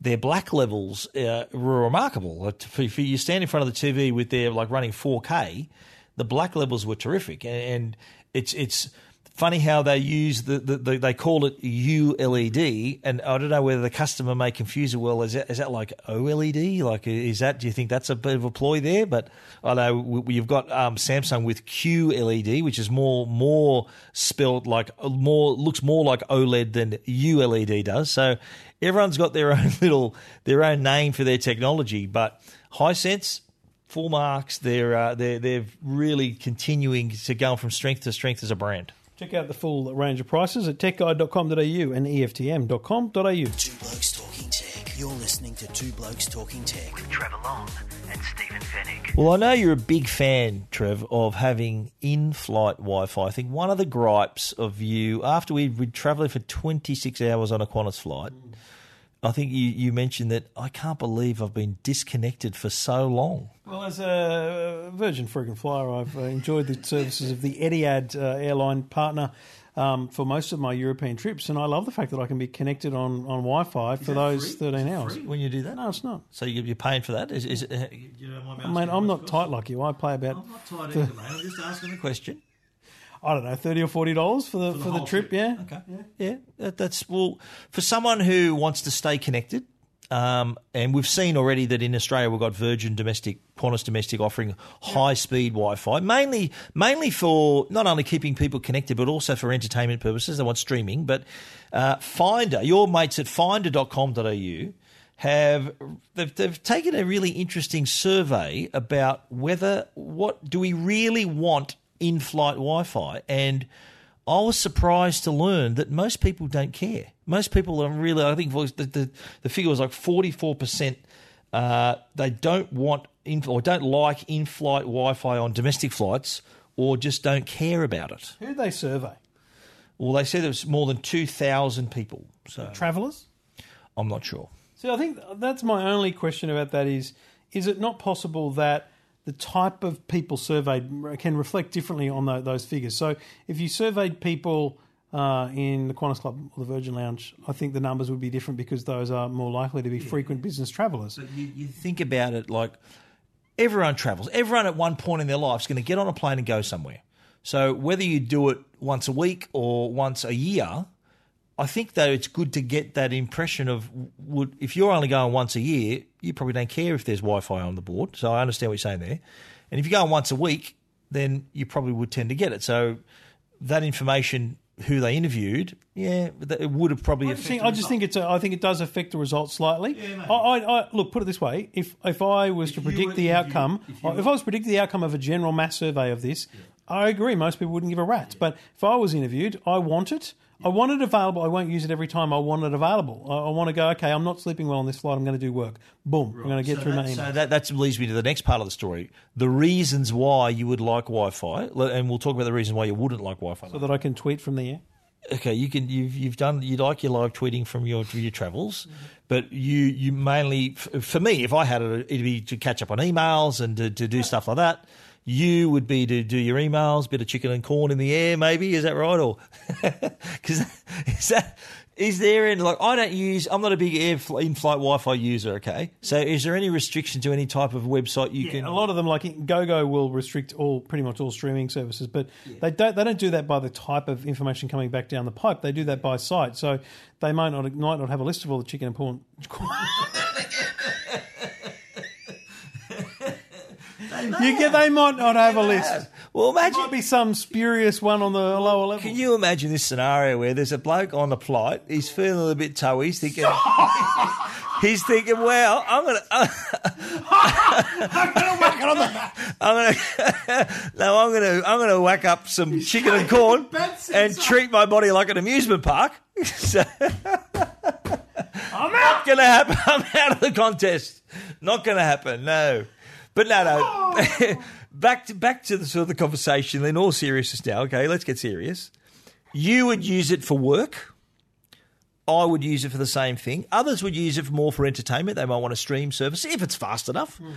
Their black levels uh, were remarkable. If you stand in front of the TV with their like running 4K, the black levels were terrific, and it's it's funny how they use the, the, the, they call it ULED, and I don't know whether the customer may confuse it. Well, is that is that like OLED? Like, is that? Do you think that's a bit of a ploy there? But I know you've got um, Samsung with QLED, which is more more spelled like more looks more like OLED than ULED does. So everyone's got their own little their own name for their technology, but Hisense full marks. They're uh, they're they're really continuing to go from strength to strength as a brand. Check out the full range of prices at techguide.com.au and EFTM.com.au. Two Blokes Talking Tech. You're listening to Two Blokes Talking Tech with Trevor Long and Stephen Fenech. Well, I know you're a big fan, Trev, of having in flight Wi Fi. I think one of the gripes of you, after we'd, we'd traveled for 26 hours on a Qantas flight, mm. I think you, you mentioned that I can't believe I've been disconnected for so long. Well, as a Virgin frequent flyer, I've uh, enjoyed the services of the Etihad uh, airline partner um, for most of my European trips, and I love the fact that I can be connected on, on Wi-Fi for those free? 13 hours. when you do that? No, it's not. So you're paying for that? Is, is it, uh, you know, I mean, I'm not tight like you. I play about. I'm not tight either, mate. I'm just asking a question. I don't know, thirty or forty dollars for the for the, for the trip, trip, Yeah, okay, yeah, yeah. That, that's well for someone who wants to stay connected. Um, and we've seen already that in Australia we've got Virgin Domestic, Qantas Domestic offering high speed Wi-Fi, mainly mainly for not only keeping people connected but also for entertainment purposes. They want streaming. But uh, Finder, your mates at finder.com.au have they've, they've taken a really interesting survey about whether what do we really want in flight Wi Fi. And I was surprised to learn that most people don't care. Most people are really, I think the, the, the figure was like 44%. Uh, they don't want in, or don't like in-flight Wi-Fi on domestic flights, or just don't care about it. Who do they survey? Well, they said it was more than two thousand people. So Travellers? I'm not sure. See, I think that's my only question about that is is it not possible that the type of people surveyed can reflect differently on tho- those figures? So if you surveyed people uh, in the Qantas Club or the Virgin Lounge, I think the numbers would be different because those are more likely to be frequent business travellers. But you, you think about it like everyone travels. Everyone at one point in their life is going to get on a plane and go somewhere. So whether you do it once a week or once a year, I think though it's good to get that impression of would if you're only going once a year, you probably don't care if there's Wi-Fi on the board. So I understand what you're saying there. And if you're going once a week, then you probably would tend to get it. So that information, who they interviewed, yeah, it would have probably. I just, affected think, I just think it's. A, I think it does affect the results slightly. I, I, I look. Put it this way: if if I was to predict were- the if you- outcome, if you if, I was to predict the outcome of a general mass survey of this, I agree. Most people wouldn't give a rat's. But if I was interviewed, I want it. I want it available. I won't use it every time. I want it available. I, I want to go. Okay, I'm not sleeping well on this flight. I'm going to do work. Boom. I'm going to get So through my that, email. so that, that leads me to the next part of the story. The reasons why you would like Wi-Fi, and we'll talk about the reasons why you wouldn't like Wi-Fi. so that I can tweet from the air. okay, you can you've you've done you like your live tweeting from your your travels, Mm-hmm. but you you mainly f- for me if I had it it'd be to catch up on emails and to, to do stuff like that. You would be to do your emails, bit of chicken and corn in the air, maybe is that right? Or because is that is there any like I don't use I'm not a big air in flight Wi-Fi user. Okay, so is there any restriction to any type of website you can? A lot of them, like GoGo, will restrict all pretty much all streaming services, but they don't. They don't do that by the type of information coming back down the pipe. They do that by site. So they might not might not have a list of all the chicken and porn. you get. They might not have a list. well, imagine might be some spurious one on the lower level. Can you imagine this scenario where there's a bloke on the flight, he's feeling a bit toey, he's thinking, he's thinking, well, I'm gonna, I'm gonna, whack it on the no, I'm gonna, I'm gonna whack up some chicken and corn and treat my body like an amusement park. so, I'm not gonna happen. I'm out of the contest. Not gonna happen. No, but no, no. Oh. back to back to the sort of the conversation. In all seriousness, now, okay, let's get serious. You would use it for work. I would use it for the same thing. Others would use it for more for entertainment. They might want a stream service if it's fast enough. Hmm.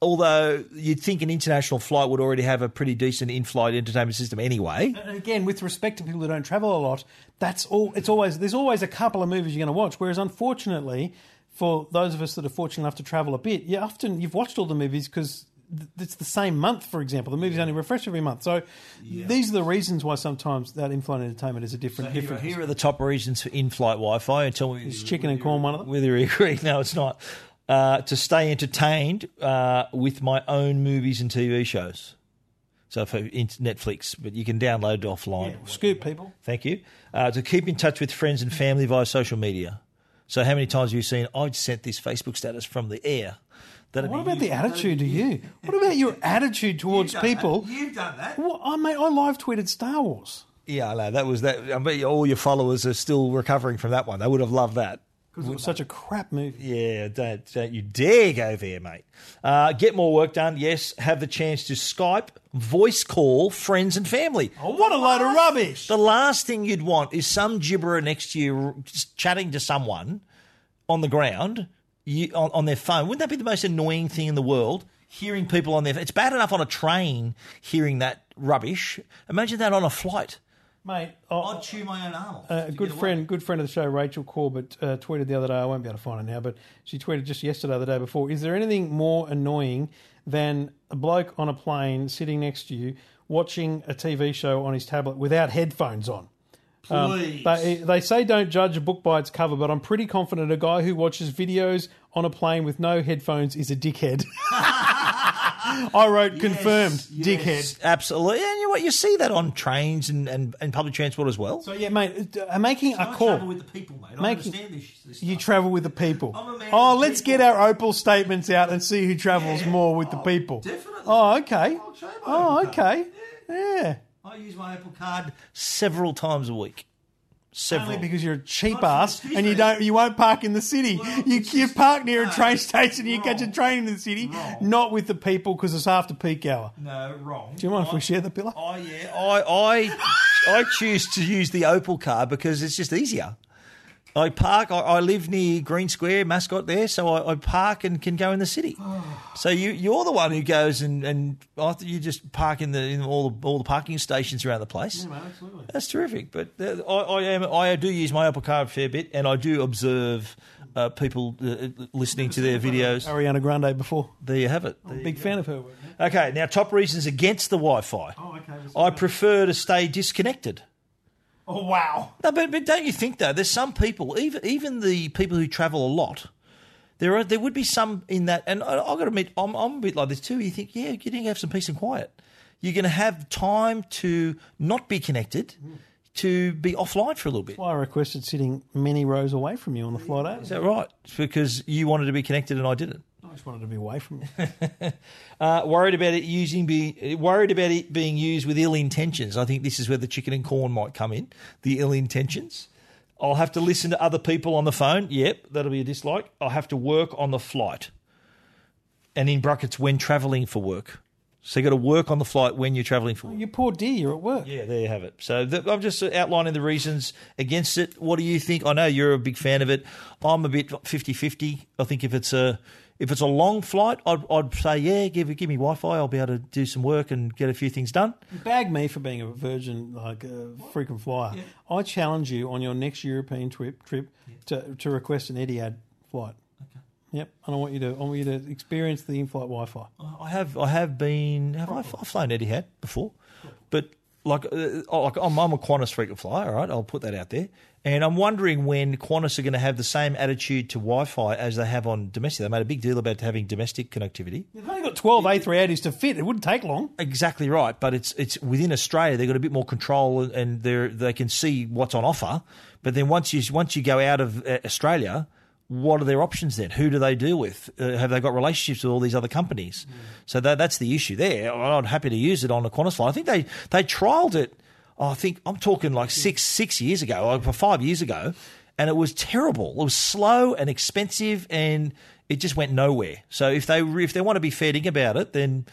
Although you'd think an international flight would already have a pretty decent in-flight entertainment system anyway. And again, with respect to people who don't travel a lot, that's all. It's always there's always a couple of movies you're going to watch. Whereas, unfortunately, for those of us that are fortunate enough to travel a bit, you often you've watched all the movies because th- it's the same month. For example, the movies only refresh every month. So these are the reasons why sometimes that in-flight entertainment is a different. Here, different. here are the top reasons for in-flight Wi-Fi, and tell me Is chicken and corn one of them? whether you agree. No, it's not. Uh, to stay entertained uh, with my own movies and TV shows. So for Netflix, but you can download it offline. Scoop people. Thank you. Uh, to keep in touch with friends and family via social media. So how many times have you seen? I sent this Facebook status from the air. That'd What about the attitude to you? What about your attitude towards people? You've done that. Well, I mate, I live tweeted Star Wars. Yeah, I know. That was that. I bet all your followers are still recovering from that one. They would have loved that. Because it was such a crap movie. Yeah, don't, don't you dare go there, mate. Uh, get more work done. Yes, have the chance to Skype, voice call friends and family. Oh, what a load of rubbish! The last thing you'd want is some gibberer next to you chatting to someone on the ground you, on, on their phone. Wouldn't that be the most annoying thing in the world? Hearing people on their It's bad enough on a train hearing that rubbish. Imagine that on a flight. Mate, oh, chew my own arm. a good friend, good friend of the show, Rachel Corbett, uh, tweeted the other day. I won't be able to find it now, but she tweeted just yesterday, the day before. Is there anything more annoying than a bloke on a plane sitting next to you watching a TV show on his tablet without headphones on? Um, they, they say don't judge a book by its cover, but I'm pretty confident a guy who watches videos on a plane with no headphones is a dickhead. I wrote confirmed dickhead. Absolutely. And you know what? You see that on trains and, and, and public transport as well. So yeah, mate, uh, making a call. with the people, mate. Making- You travel with the people. Oh, let's get our Opal statements out and see who travels more with the people. definitely. Oh, okay. I'll my Oh, Opal card. okay. Yeah. I use my Opal Card several times a week. Several. Only because you're a cheap Not ass and you don't you won't park in the city. Well, you you just- park near a train station. You catch a train in the city, Wrong. not with the people because it's after peak hour. no, wrong. Do you mind if we share the pillow? Oh yeah, I I I choose to use the Opal car because it's just easier. I park. I, I live near Green Square, mascot there, so I, I park and can go in the city. so you you're the one who goes and and after you just park in the in all the all the parking stations around the place. absolutely. That's terrific. But uh, I, I am I do use my Opal car a fair bit, and I do observe uh, people uh, listening to their videos. Ariana Grande before. There you have it. There you Big fan of her work. Okay, now top reasons against the Wi-Fi. Oh, okay. I prefer to stay disconnected. Oh, wow. No, but, but don't you think though? There's some people, even even the people who travel a lot. There are there would be some in that, and I, I've got to admit, I'm, I'm a bit like this too. You think, yeah, you didn't have some peace and quiet. You're going to have time to not be connected, to be offline for a little bit. That's Why I requested sitting many rows away from you on the flight out. Is that right? It's because you wanted to be connected and I didn't. I just wanted to be away from you. Uh, worried about it using be worried about it being used with ill intentions. I think this is where the chicken and corn might come in. The ill intentions. I'll have to listen to other people on the phone. Yep, that'll be a dislike. I'll have to work on the flight, and in brackets when travelling for work. So you've got to work on the flight when you're travelling for work. you poor dear, you're at work. Yeah, there you have it. So th- I'm just outlining the reasons against it. What do you think? I know you're a big fan of it. I'm a bit 50-50. I think if it's a if it's a long flight, I'd, I'd say yeah, give give me Wi-Fi. I'll be able to do some work and get a few things done. Bag me for being a virgin, like a frequent flyer. I challenge you on your next European trip trip to, to request an Etihad flight. Okay. Yep, and I want you to I want you to experience the in-flight Wi-Fi. I have I have been have I, I've flown Etihad before, but like uh, oh, like I'm, I'm a Qantas frequent flyer. All right, I'll put that out there. And I'm wondering when Qantas are going to have the same attitude to Wi-Fi as they have on domestic. They made a big deal about having domestic connectivity. They've only got 12 A380s to fit. It wouldn't take long. Exactly right, but it's it's within Australia. They've got a bit more control and they they can see what's on offer. But then once you once you go out of uh, Australia, what are their options then? Who do they deal with? Uh, have they got relationships with all these other companies? So that, that's the issue there. I'm happy to use it on a Qantas flight. I think they they trialled it. Oh, I think I'm talking like six six years ago, like five years ago, and it was terrible. It was slow and expensive, and it just went nowhere. So if they if they want to be fair dinkum about it, then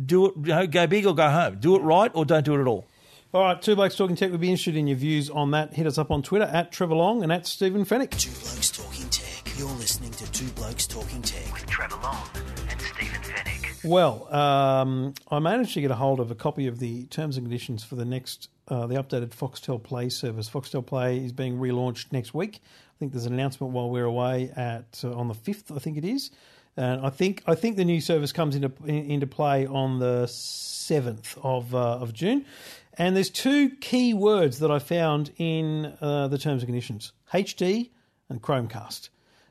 do it. You know, go big or go home. Do it right or don't do it at all. All right, Two Blokes Talking Tech would be interested in your views on that. Hit us up on Twitter at Trevor Long and at Stephen Fenech. Two Blokes Talking Tech. You're listening to Two Blokes Talking Tech with Trevor Long and Stephen Fenech. Well, um, I managed to get a hold of a copy of the terms and conditions for the next, uh, the updated Foxtel Play service. Foxtel Play is being relaunched next week. I think there's an announcement while we're away at uh, on the fifth. I think it is, and I think I think the new service comes into into play on the seventh of uh, of June. And there's two key words that I found in uh, the terms and conditions: HD and Chromecast.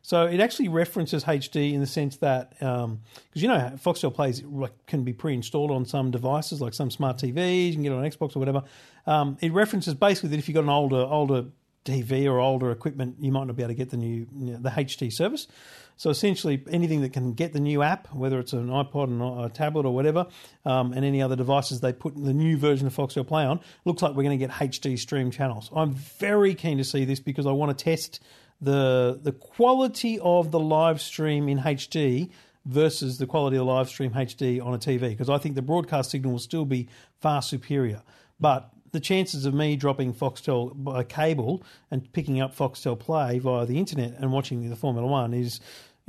So it actually references HD in the sense that because you know Foxtel Plays can be pre-installed on some devices like some smart TVs, you can get it on Xbox or whatever. Um, it references basically that if you've got an older older TV or older equipment, you might not be able to get the new you know, the HD service. So essentially, anything that can get the new app, whether it's an iPod, an, a tablet, or whatever, um, and any other devices they put the new version of Foxtel Play on, looks like we're going to get HD stream channels. I'm very keen to see this because I want to test the the quality of the live stream in HD versus the quality of the live stream HD on a TV because I think the broadcast signal will still be far superior. But the chances of me dropping Foxtel by cable and picking up Foxtel Play via the internet and watching the Formula One is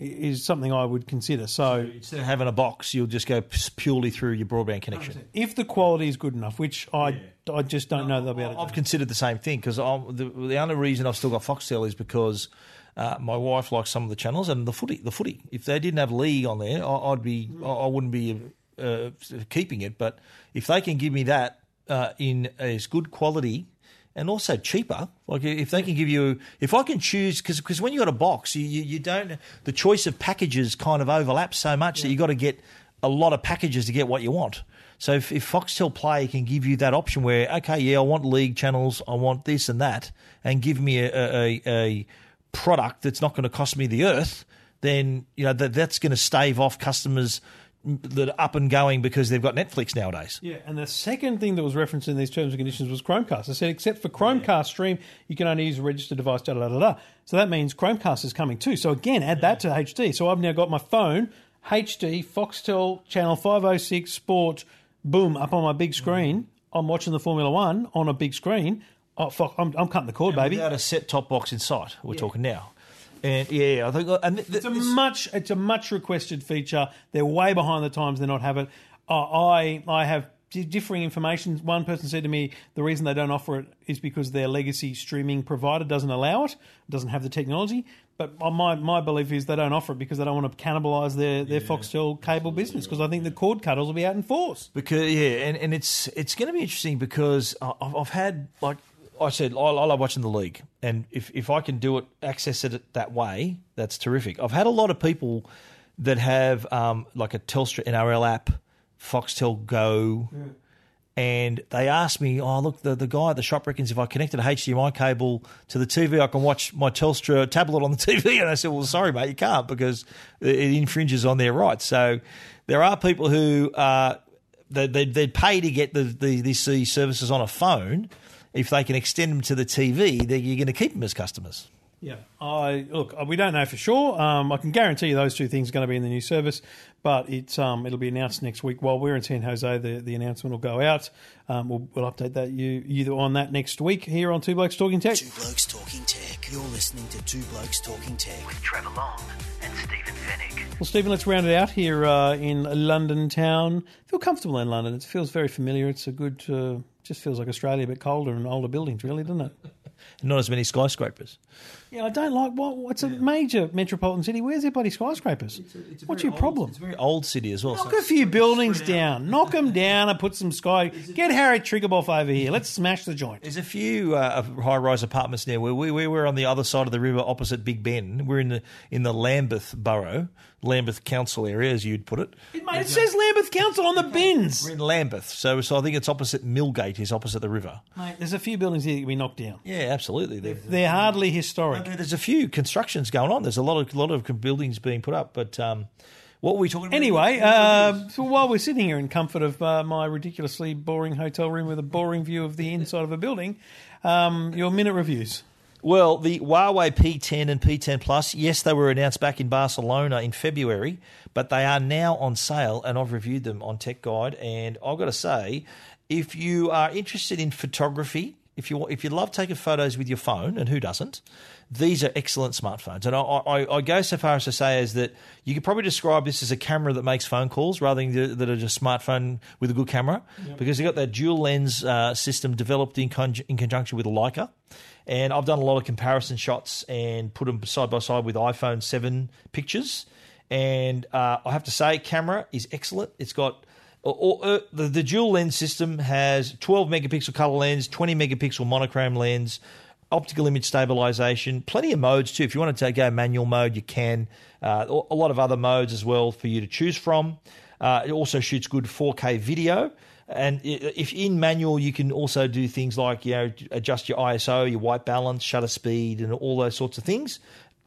is something I would consider. So Instead of having a box, you'll just go purely through your broadband connection. if the quality is good enough, which I I just don't know they'll be able to. I've do. considered the same thing because the, the only reason I've still got Foxtel is because uh, my wife likes some of the channels and the footy. The footy. If they didn't have league on there, I, I'd be I I wouldn't be uh, keeping it. But if they can give me that uh, in as good quality and also cheaper, like if they can give you, if I can choose, because when you got a box, you, you you don't the choice of packages kind of overlaps so much that you got to get a lot of packages to get what you want. So if, if Foxtel Play can give you that option where, okay, yeah, I want league channels, I want this and that, and give me a, a, a product that's not going to cost me the earth, then you know that that's going to stave off customers that are up and going because they've got Netflix nowadays. Yeah, and the second thing that was referenced in these terms and conditions was Chromecast. I said, except for Chromecast Stream, you can only use a registered device, da da da da. So that means Chromecast is coming too. So again, add that to HD. So I've now got my phone, HD, Foxtel, channel 506, Sport, boom, up on my big screen. Mm-hmm. I'm watching the Formula One on a big screen. Oh, fuck, I'm, I'm cutting the cord, baby. Without a set top box in sight, we're talking now. And yeah, I think and th- It's a much it's a much requested feature. They're way behind the times. They're not have it. Uh, I I have di- differing information. One person said to me the reason they don't offer it is because their legacy streaming provider doesn't allow it, doesn't have the technology. But my my belief is they don't offer it because they don't want to cannibalise their, their Foxtel cable business because I think the cord cutters will be out in force. Because yeah, and, and it's it's going to be interesting because I've, I've had like I said, I, I love watching the league, and if if I can do it, access it that way, that's terrific. I've had a lot of people that have um, like a Telstra NRL app, Foxtel Go. And they asked me, "Oh, look, the, the guy at the shop reckons if I connected a HDMI cable to the TV, I can watch my Telstra tablet on the TV." And I said, "Well, sorry, mate, you can't because it infringes on their rights." So there are people who uh, they, they, they'd pay to get the, the these services on a phone. If they can extend them to the TV, then you're going to keep them as customers. Yeah, I look. We don't know for sure. Um, I can guarantee you those two things are going to be in the new service, but it's um, it'll be announced next week. While we're in San Jose, the, the announcement will go out. Um, we'll, we'll update that you you on that next week here on Two Blokes Talking Tech. Two Blokes Talking Tech. You're listening to Two Blokes Talking Tech with Trevor Long and Stephen Fenech. Well, Stephen, let's round it out here uh, in London town. Feel comfortable in London. It feels very familiar. It's a good. Uh, just feels like Australia, but colder and older buildings, really, doesn't it? Not as many skyscrapers. Yeah, I don't like. What? What's a major metropolitan city? Where's their bloody skyscrapers? What's your problem? Very old city as well. Knock so- a few buildings down. Knock them down and put some sky. Get Harry Triguboff over here. Let's smash the joint. There's a few uh, high-rise apartments now where we, we we're on the other side of the river, opposite Big Ben. We're in the in the Lambeth borough, Lambeth Council area, as you'd put it. Mate, it says Lambeth Council on the bins. We're in Lambeth, so so I think it's opposite Millgate, is opposite the river. Mate, there's a few buildings here that can be knocked down. Yeah, absolutely. There- They're hardly historic. There's a few constructions going on. There's a lot of lot of buildings being put up, but um, what were we talking about? Anyway, uh, so while we're sitting here in comfort of uh, my ridiculously boring hotel room with a boring view of the inside of a building, um, your minute reviews. Well, the Huawei P10 and P10 Plus, yes, they were announced back in Barcelona in February, but they are now on sale, and I've reviewed them on Tech Guide. And I've got to say, if you are interested in photography, if you if you love taking photos with your phone, and who doesn't, these are excellent smartphones. And I, I, I go so far as to say is that you could probably describe this as a camera that makes phone calls rather than that are just smartphone with a good camera, because you've got that dual lens uh, system developed in, conj- in conjunction with Leica. And I've done a lot of comparison shots and put them side by side with iPhone 7 pictures. And uh, I have to say, camera is excellent. It's got or, or, uh, the, the dual lens system has 12 megapixel color lens, 20 megapixel monochrome lens, optical image stabilization, plenty of modes too. If you want to go manual mode, you can. Uh, a lot of other modes as well for you to choose from. Uh, it also shoots good 4K video. And if in manual, you can also do things like you know adjust your ISO, your white balance, shutter speed, and all those sorts of things.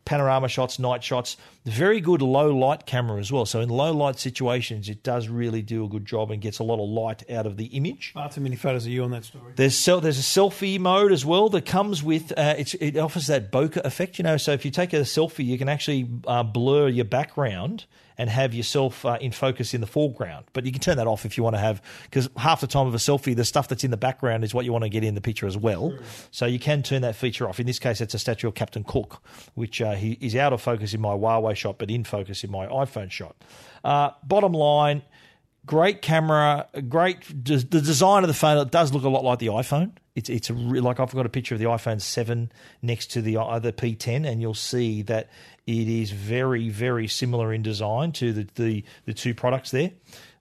Panorama shots, night shots, very good low light camera as well. So in low light situations, it does really do a good job and gets a lot of light out of the image. Far too many photos of you on that story. There's sel- there's a selfie mode as well that comes with uh, it's, it offers that bokeh effect. You know, so if you take a selfie, you can actually uh, blur your background and have yourself uh, in focus in the foreground. But you can turn that off if you want to have because half the time of a selfie, the stuff that's in the background is what you want to get in the picture as well. So you can turn that feature off. In this case, it's a statue of Captain Cook, which uh, he is out of focus in my Huawei shot, but in focus in my iPhone shot. Uh, bottom line great camera, great. The design of the phone it does look a lot like the iPhone. It's it's like I've got a picture of the iPhone seven next to the other P10, and you'll see that it is very very similar in design to the the, the two products there,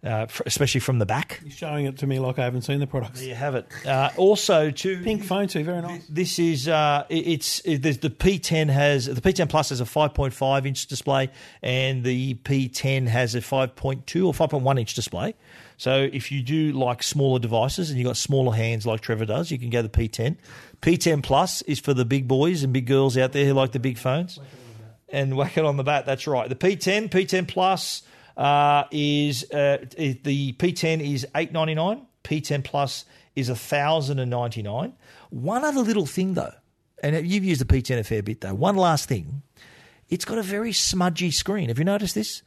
uh, f- especially from the back. You're showing it to me like I haven't seen the products. There you have it. Uh, also, to Pink phone too, very nice. this is uh, it- it's it, the P10 has the P10 Plus has a 5.5 inch display, and the P10 has a 5.2 or 5.1 inch display. So if you do like smaller devices and you've got smaller hands like Trevor does, you can go the P10. P10 Plus is for the big boys and big girls out there who like the big phones. And whack it on the bat. That's right. The P10, P10 Plus. Uh, is uh, the P10 is eight ninety nine. P10 Plus is thousand and ninety nine. One other little thing though, and you've used the P10 a fair bit though. One last thing, it's got a very smudgy screen. Have you noticed this?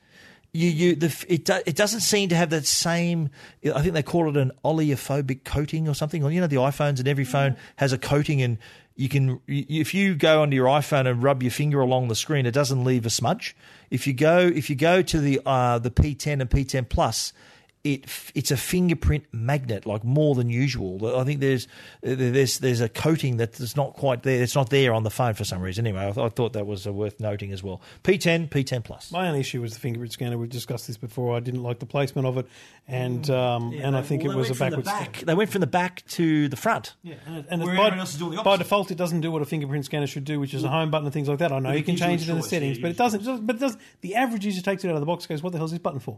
You, you, the, it, do, it doesn't seem to have that same. I think they call it an oleophobic coating or something. Or you know, the iPhones and every phone has a coating, and you can if you go onto your iPhone and rub your finger along the screen, it doesn't leave a smudge. If you go if you go to the uh, the P10 and P10 Plus, it it's a fingerprint magnet, like more than usual. I think there's there's there's a coating that's not quite there. It's not there on the phone for some reason. Anyway, I, th- I thought that was uh, worth noting as well. P10, P10 Plus. My only issue was the fingerprint scanner. We've discussed this before. I didn't like the placement of it, and um, yeah, and I think well, it was a backwards. Back. They went from the back to the front. Yeah, and, and by, by, default, it doesn't do what a fingerprint scanner should do, which is a home button and things like that. I know you can change it in the settings, yeah, but it doesn't. But it does the average user takes it out of the box, goes, "What the hell is this button for?"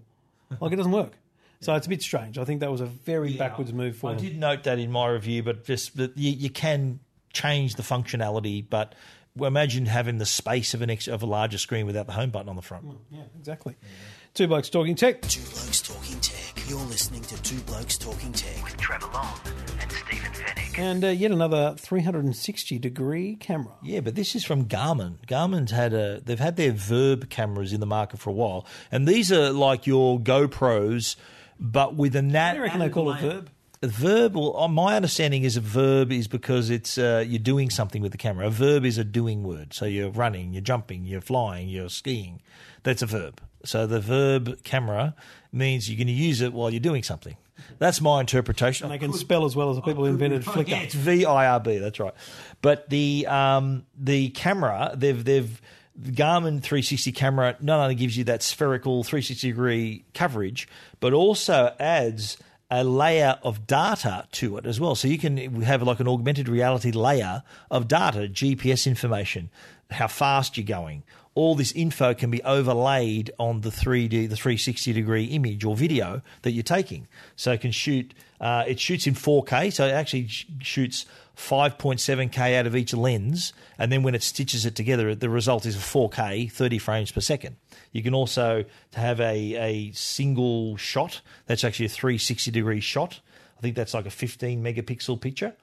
Like it doesn't work. So it's a bit strange. I think that was a very yeah, backwards move for I them. did note that in my review, but just that you, you can change the functionality, but imagine having the space of an ex, of a larger screen without the home button on the front. Mm, yeah, exactly. Yeah. Two blokes talking tech. Two blokes talking tech. You're listening to Two Blokes Talking Tech with Trevor Long and Stephen Fenech. And uh, yet another 360 degree camera. Yeah, but this is from Garmin. Garmin's had a they've had their VIRB cameras in the market for a while, and these are like your GoPros but with a nat. I reckon they call it verb. A VIRB, well, uh, my understanding is a verb is because it's uh, you're doing something with the camera. A verb is a doing word. So you're running, you're jumping, you're flying, you're skiing. That's a verb. So the verb camera means you're going to use it while you're doing something. That's my interpretation. And they can spell as well as the people who invented Flickr. Yeah, it's V I R B. That's right. But the um, the camera they've they've the Garmin 360 camera not only gives you that spherical 360 degree coverage, but also adds a layer of data to it as well. So you can have like an augmented reality layer of data, GPS information, how fast you're going. All this info can be overlaid on the 3D, the 360 degree image or video that you're taking. So it can shoot, uh, it shoots in 4K, so it actually shoots 5.7K out of each lens, and then when it stitches it together, the result is a 4K, 30 frames per second. You can also have a, a single shot. That's actually a 360 degree shot. I think that's like a 15 megapixel picture.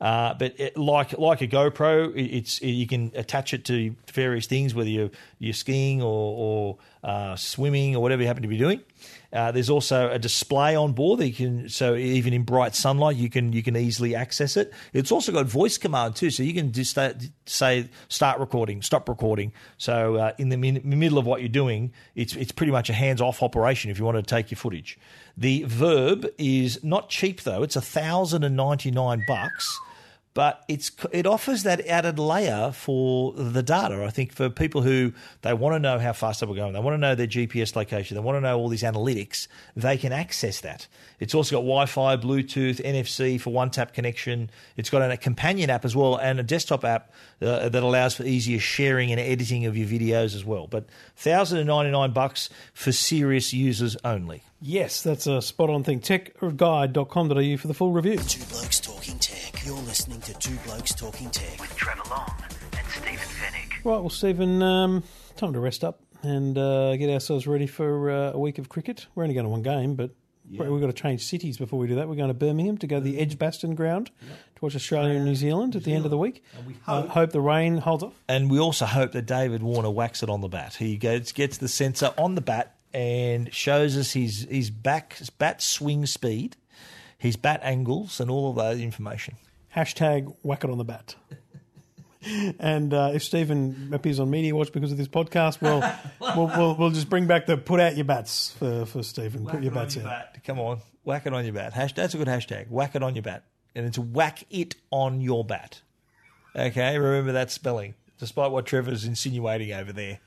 Uh, but it, like like a GoPro, it's it, you can attach it to various things, whether you're you're skiing or, or uh, swimming or whatever you happen to be doing. Uh, there's also a display on board that you can, so even in bright sunlight, you can you can easily access it. It's also got voice command too, so you can just say start recording, stop recording. So uh, in the min- middle of what you're doing, it's it's pretty much a hands off operation if you want to take your footage. The VIRB is not cheap though; it's a thousand and ninety nine bucks but it's it offers that added layer for the data. I think for people who they want to know how fast they are going, they want to know their GPS location, they want to know all these analytics, they can access that. It's also got Wi-Fi, Bluetooth, NFC for one-tap connection. It's got a companion app as well and a desktop app uh, that allows for easier sharing and editing of your videos as well. But thousand and ninety nine bucks for serious users only. Yes, that's a spot on thing. Techguide.com.au for the full review. Two Blokes Talking Tech. You're listening to Two Blokes Talking Tech with Trevor Long and Stephen Fenech. Right, well, Stephen, um, time to rest up and uh, get ourselves ready for uh, a week of cricket. We're only going to one game, but yeah. we've got to change cities before we do that. We're going to Birmingham to go to the Edgbaston ground to watch Australia and New Zealand at the end of the week. And we hope, uh, hope the rain holds off. And we also hope that David Warner whacks it on the bat. He gets, gets the sensor on the bat and shows us his his back his bat swing speed, his bat angles, and all of that information. Hashtag whack it on the bat. and uh, if Stephen appears on Media Watch because of this podcast, we'll, we'll, we'll, we'll, just bring back the put out your bats for, for Stephen. Whack put your bats your in. Bat. Come on, whack it on your bat. Hash, that's a good hashtag. Whack it on your bat. And it's whack it on your bat. Okay, remember that spelling, despite what Trevor's insinuating over there.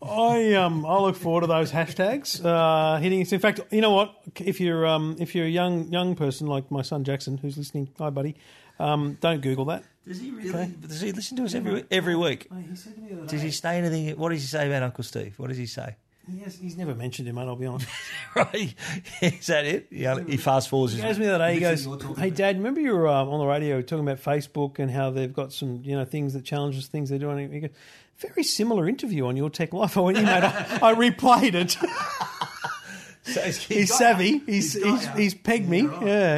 I um I look forward to those hashtags uh, hitting us. In fact, you know what? If you're um if you're a young young person like my son Jackson who's listening, hi buddy, um, don't Google that. Does he really? Okay? Does he listen to us every every week? Oh, he said to me Does he say anything? What does he say about Uncle Steve? What does he say? He has, he's never mentioned him, mate. I'll be honest. right? Is that it? Yeah, he fast forwards. He goes me that day. He goes, "Hey, Dad, remember you were um, on the radio talking about Facebook and how they've got some, you know, things that challenges things they're doing." He goes, very similar interview on your Tech Life. I went, you mate, I, I replayed it. So he's- he's, he's savvy. He's He's he's, he's, pegged me. Yeah, right. Yeah,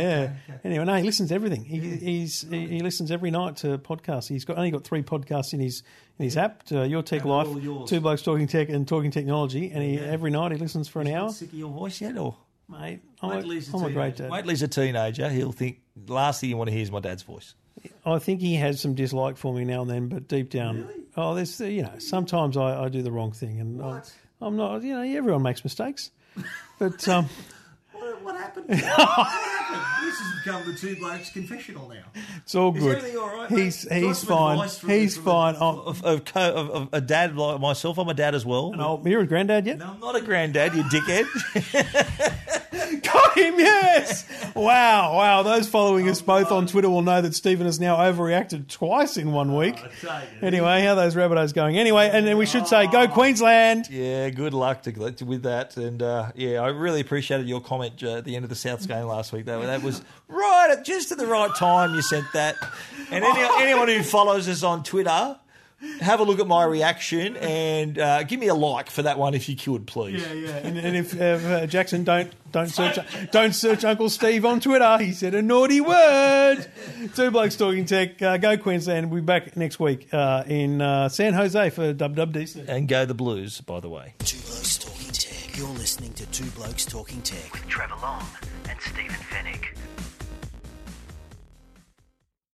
yeah. Anyway, no, he listens to everything. He, he's he, he listens every night to podcasts. He's got only got three podcasts in his in his app. Uh, Your Tech Life. Two Blokes Talking Tech, and Talking Technology. And he every night he listens for an hour. Sick of your voice yet, or Mate, I'm, wait a, I'm a great teenager. dad. Wait till he's a teenager. He'll think last thing you want to hear is my dad's voice. I think he has some dislike for me now and then, but deep down, oh, there's you know sometimes I, I do the wrong thing, and I'm, I'm not. You know, everyone makes mistakes, but um, What, happened? what happened? This has become the two blokes confessional now. it's all Is good. everything all right? He's mate? he's Got some fine. advice from- He's from fine. A, Oh, of, of, co- of, of a dad like myself. I'm a dad as well. oh, you're a granddad yet? No, I'm not a granddad, you dickhead. Got him, yes! wow, wow. Those following us both on Twitter will know that Stephen has now overreacted twice in one week. Anyway, how are those Rabbitohs going? Anyway, and then we should say, go Queensland! yeah, good luck to, with that. And uh, yeah, I really appreciated your comment uh, at the end of the Souths game last week. That, that was right at just at the right time you sent that. And any, anyone who follows us on Twitter, have a look at my reaction and uh, give me a like for that one if you could, please. Yeah, yeah. And, and if uh, Jackson don't don't search don't search Uncle Steve on Twitter, he said a naughty word. Two blokes talking tech. Uh, go Queensland. We'll be back next week uh, in uh, San Jose for WWDC. And go the Blues, by the way. Two Blokes Talking Tech. You're listening to Two Blokes Talking Tech with Trevor Long and Stephen Fenech.